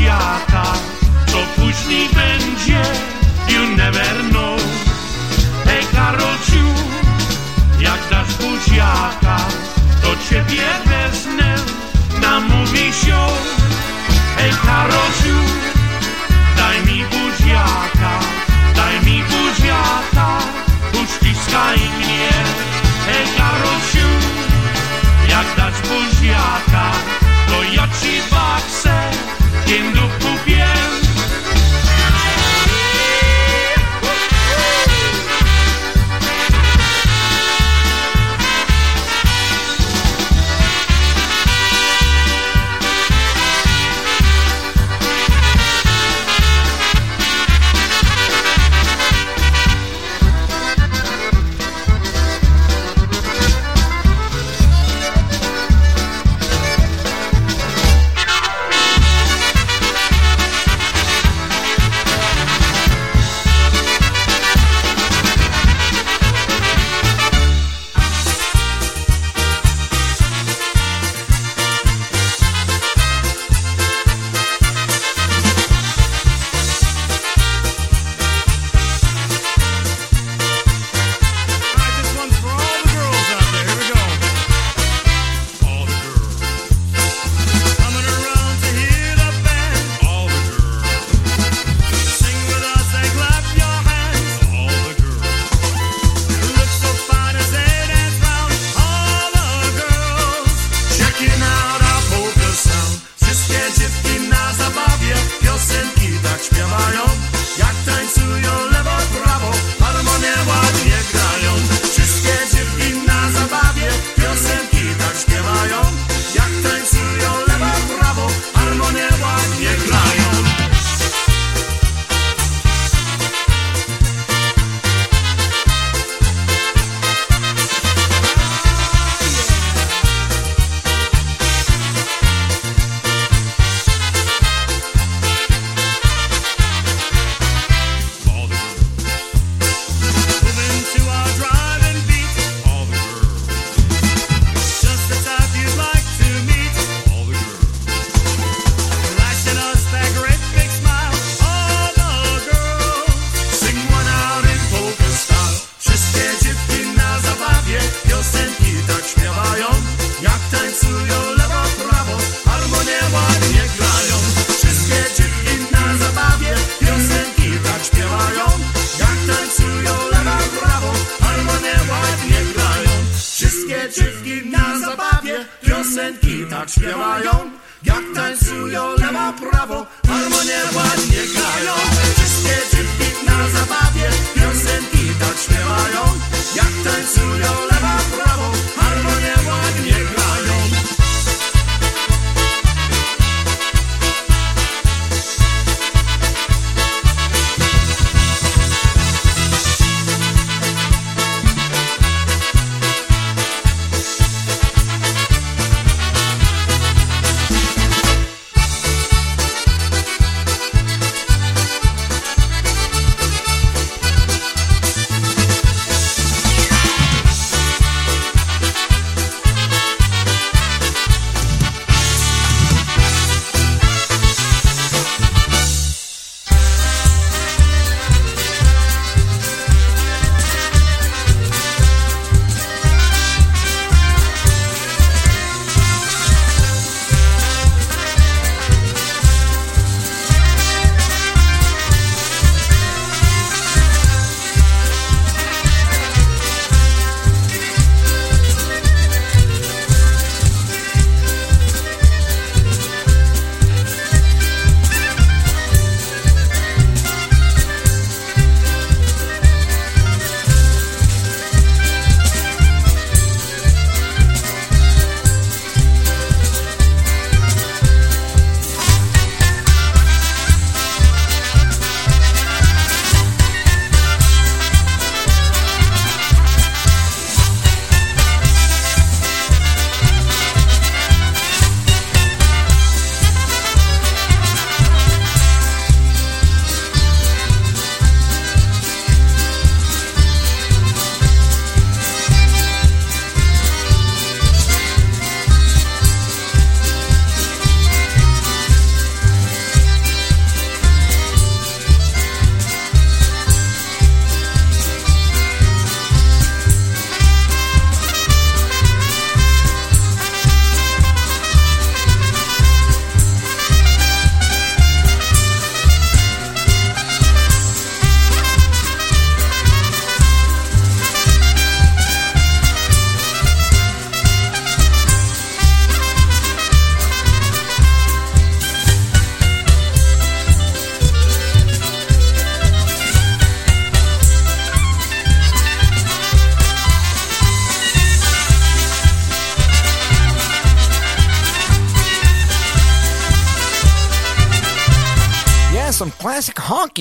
świata Co później będzie You never know. Hej Karolciu Jak dasz buziaka To ciebie wezmę Na mówi się. Hej Karolciu Daj mi buziaka Daj mi buziaka Uściskaj mnie. Hej Karolciu Jak dasz buziaka To ja ci baksę. quien lo pudiera.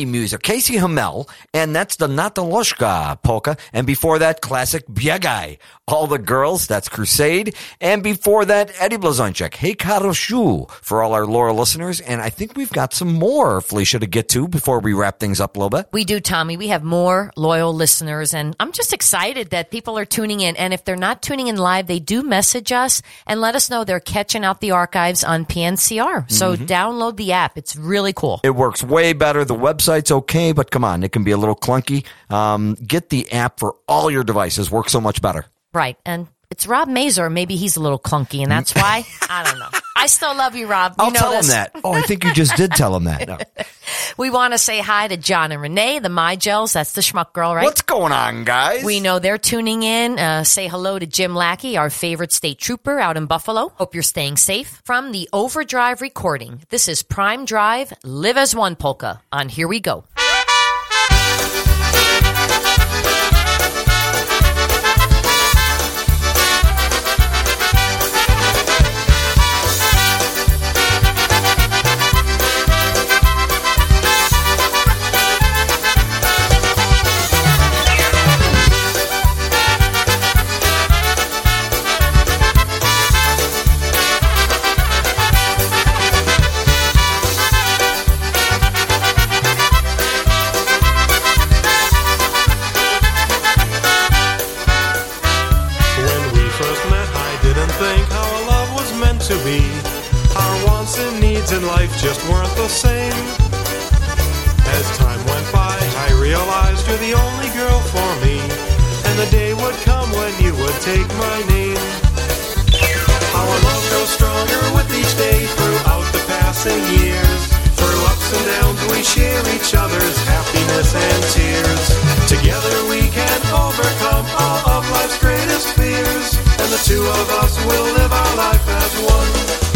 Music. Casey Hamel, and that's the Nataloshka polka. And before that, classic Biegai. All the girls, that's Crusade. And before that, Eddie Blazonczyk, Hey Karolciu, for all our loyal listeners. And I think we've got some more, Felicia, to get to before we wrap things up a little bit. We do, Tommy. We have more loyal listeners, and I'm just excited that people are tuning in. And if they're not tuning in live, they do message us and let us know they're catching out the archives on PNCR. So Mhm. download the app. It's really cool. It works way better. The website's okay, but come on, it can be a little clunky. Um, get the app for all your devices. Works so much better. Right. And it's Rob Mazer. Maybe he's a little clunky, and that's why. I don't know. I still love you, Rob. You I'll know tell this. him that. Oh, I think you just did tell him that. No. We want to say hi to John and Renee, the My Gels. That's the Schmuck Girl, right? What's going on, guys? We know they're tuning in. Uh, say hello to Jim Lackey, our favorite state trooper out in Buffalo. Hope you're staying safe. From the Overdrive recording, this is Prime Drive, Live as One Polka on Here We Go. In life just weren't the same. As time went by, I realized you're the only girl for me. And the day would come when you would take my name. Our love grows stronger with each day throughout the passing years. Through ups and downs, we share each other's happiness and tears. Together we can overcome all of life's greatest fears. And the two of us will live our life as one.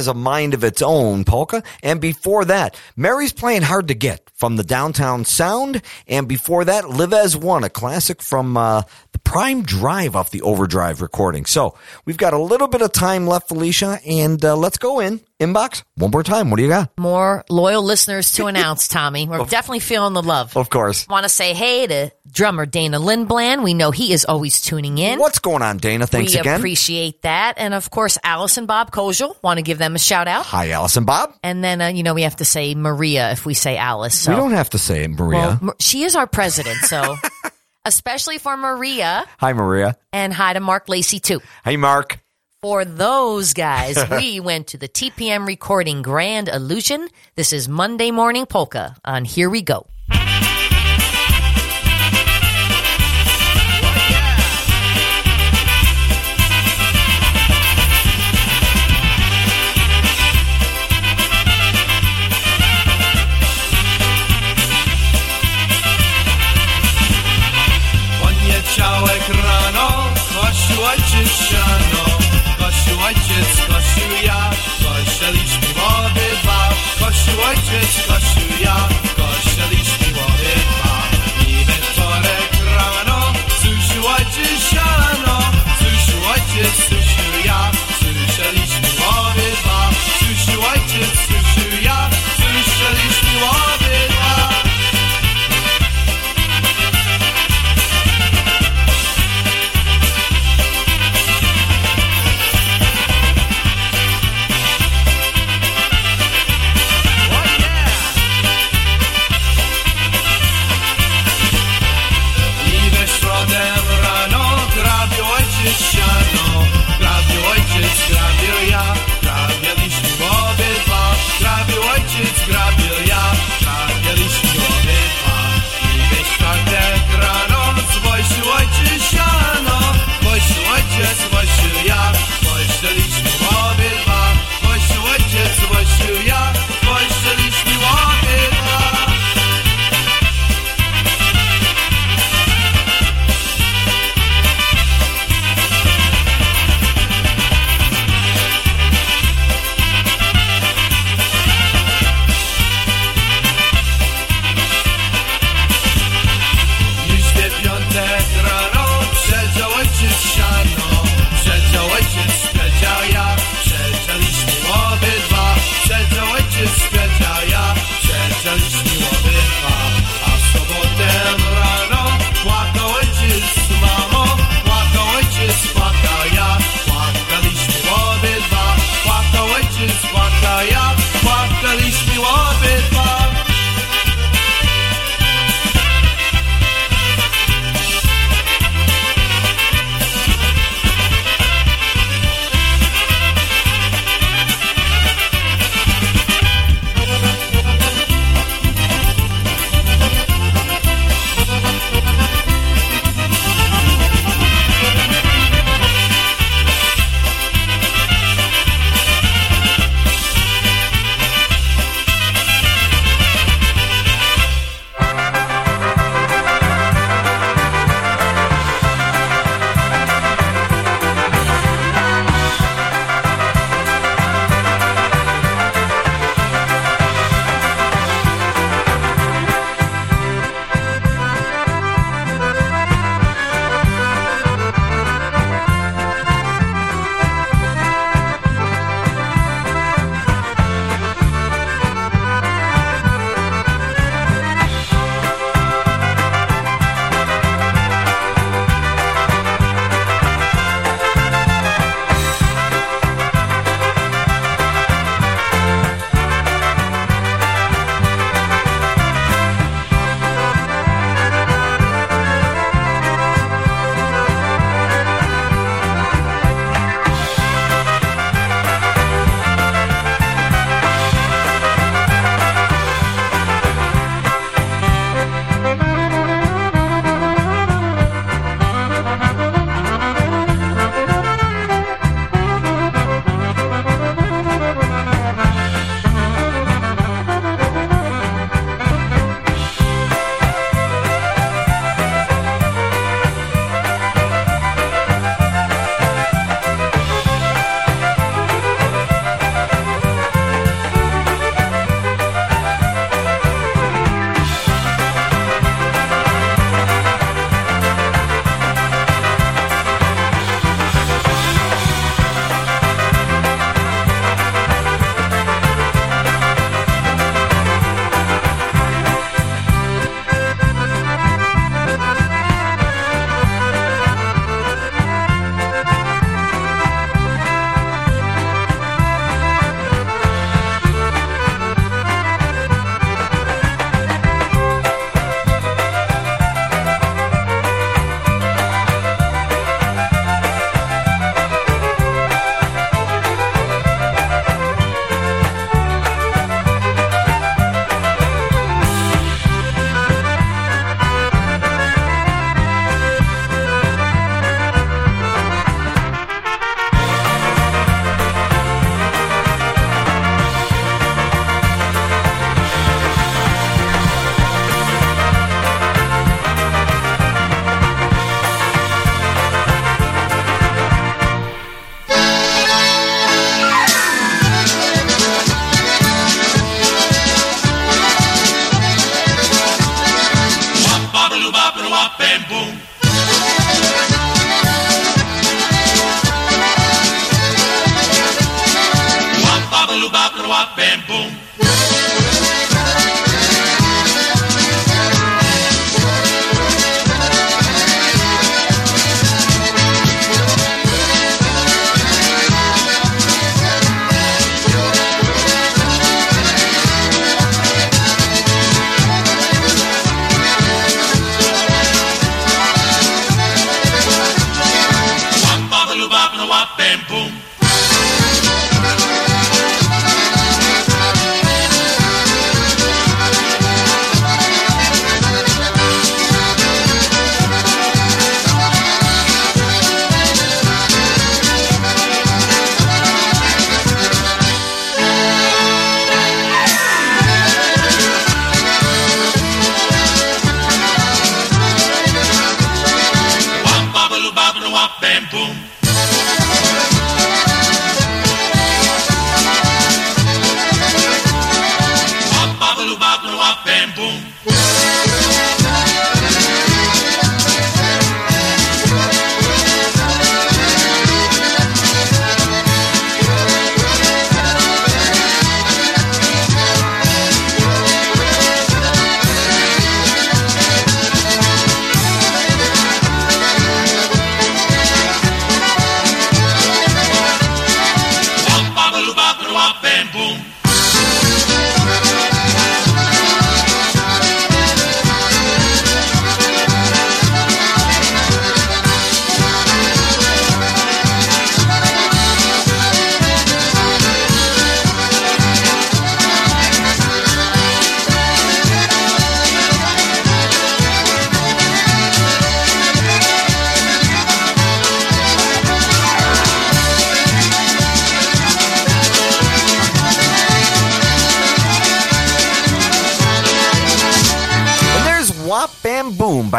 Has a mind of its own, polka. And before that, Mary's playing hard to get from the downtown sound. And before that, Live as One, a classic from uh, the Prime Drive off the Overdrive recording. So we've got a little bit of time left, Felicia, and uh, let's go in inbox one more time. What do you got? More loyal listeners to announce, Tommy. We're definitely feeling the love. Of course. Want to say hey to drummer Dana Lindbland. We know he is always tuning in. What's going on, Dana? Thanks we again. appreciate that. And of course, Alice and Bob Kozel. Want to give them a shout out. Hi, Alice and Bob. And then, uh, you know, we have to say Maria if we say Alice. So. We don't have to say Maria. Well, she is our president, so. Especially for Maria. Hi, Maria. And hi to Mark Lacey, too. Hey, Mark. For those guys, we went to the TPM recording Grand Illusion. This is Monday Morning Polka on Here We Go. ojciec kosił ja, kościeliszki wody dwa, kosił ojciec kosił ja.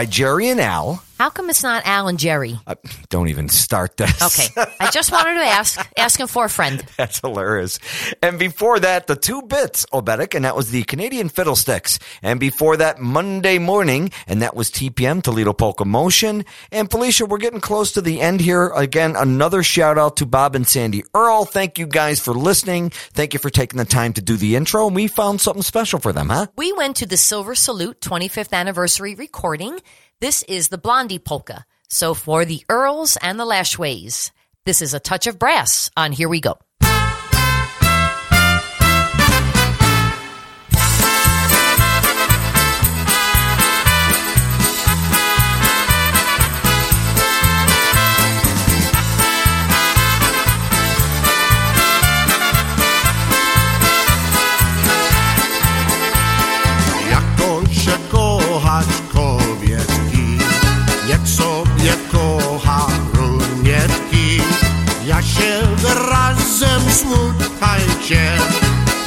By Jerry and Al. How come it's not Al and Jerry? Uh, don't even start this. Okay. I just wanted to ask, asking for a friend. That's hilarious. And before that, the two bits, Oberek, and that was the Canadian Fiddlesticks. And before that, Monday morning, and that was TPM, Toledo Polka Motion. And Felicia, we're getting close to the end here. Again, another shout out to Bob and Sandy Earl. Thank you guys for listening. Thank you for taking the time to do the intro. And we found something special for them, huh? We went to the Silver Salute 25th anniversary recording. This is the Blondie Polka. So for the Earls and the Lashways, this is a touch of brass on Here We Go. Razem smuttajcie,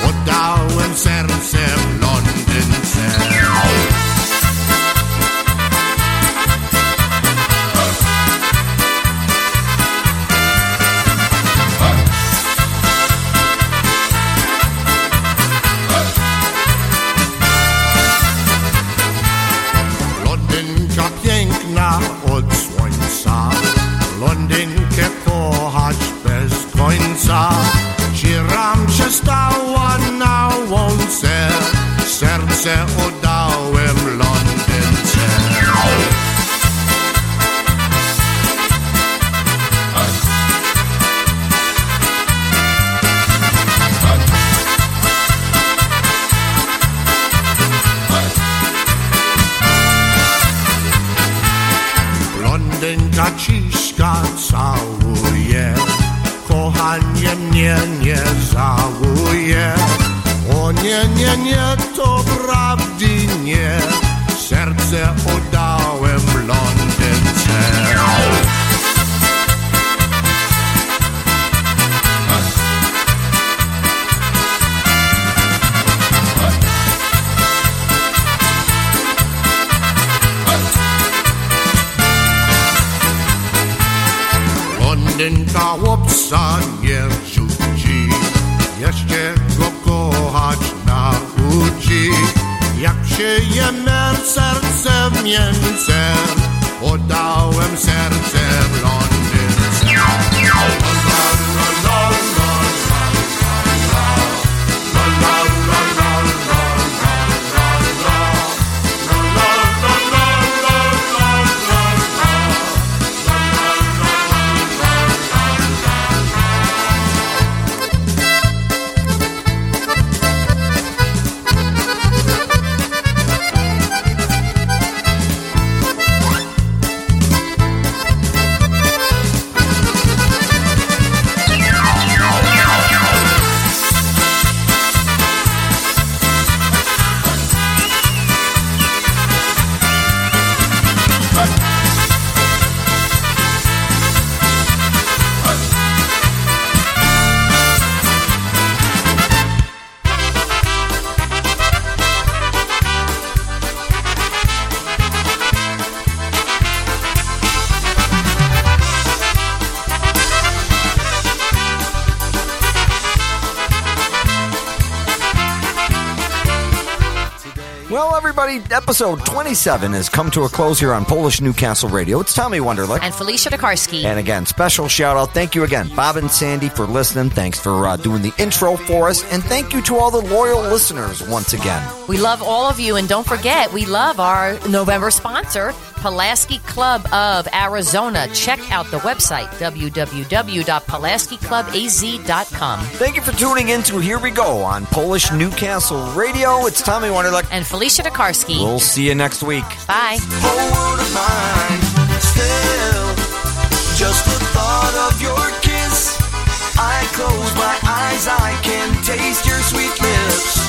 oddałem serce serce oddałem Londynce. Blondynka ciska całuje, kochanie mnie nie żałuje. Nie, nie, nie, to prawdy nie, serce oddałem Londynce. Londynka chłopca nie rzuci, jeszcze chwili Jak się je mer serce mięce Podałem serce w los. Episode 27 has come to a close here on Polish Newcastle Radio. It's Tommy Wanderlich. And Felicia DeKarski. And again, special shout out. Thank you again, Bob and Sandy, for listening. Thanks for uh, doing the intro for us. And thank you to all the loyal listeners once again. We love all of you, and don't forget, we love our November sponsor, Pulaski Club of Arizona. Check out the website, www.pulaskiclubaz.com. Thank you for tuning in to Here We Go on Polish Newcastle Radio. It's Tommy Wanderlich. And Felicia DeKarski. We'll see you next week. Bye. Still, just the thought of your kiss. I close my eyes, I can taste your sweet lips.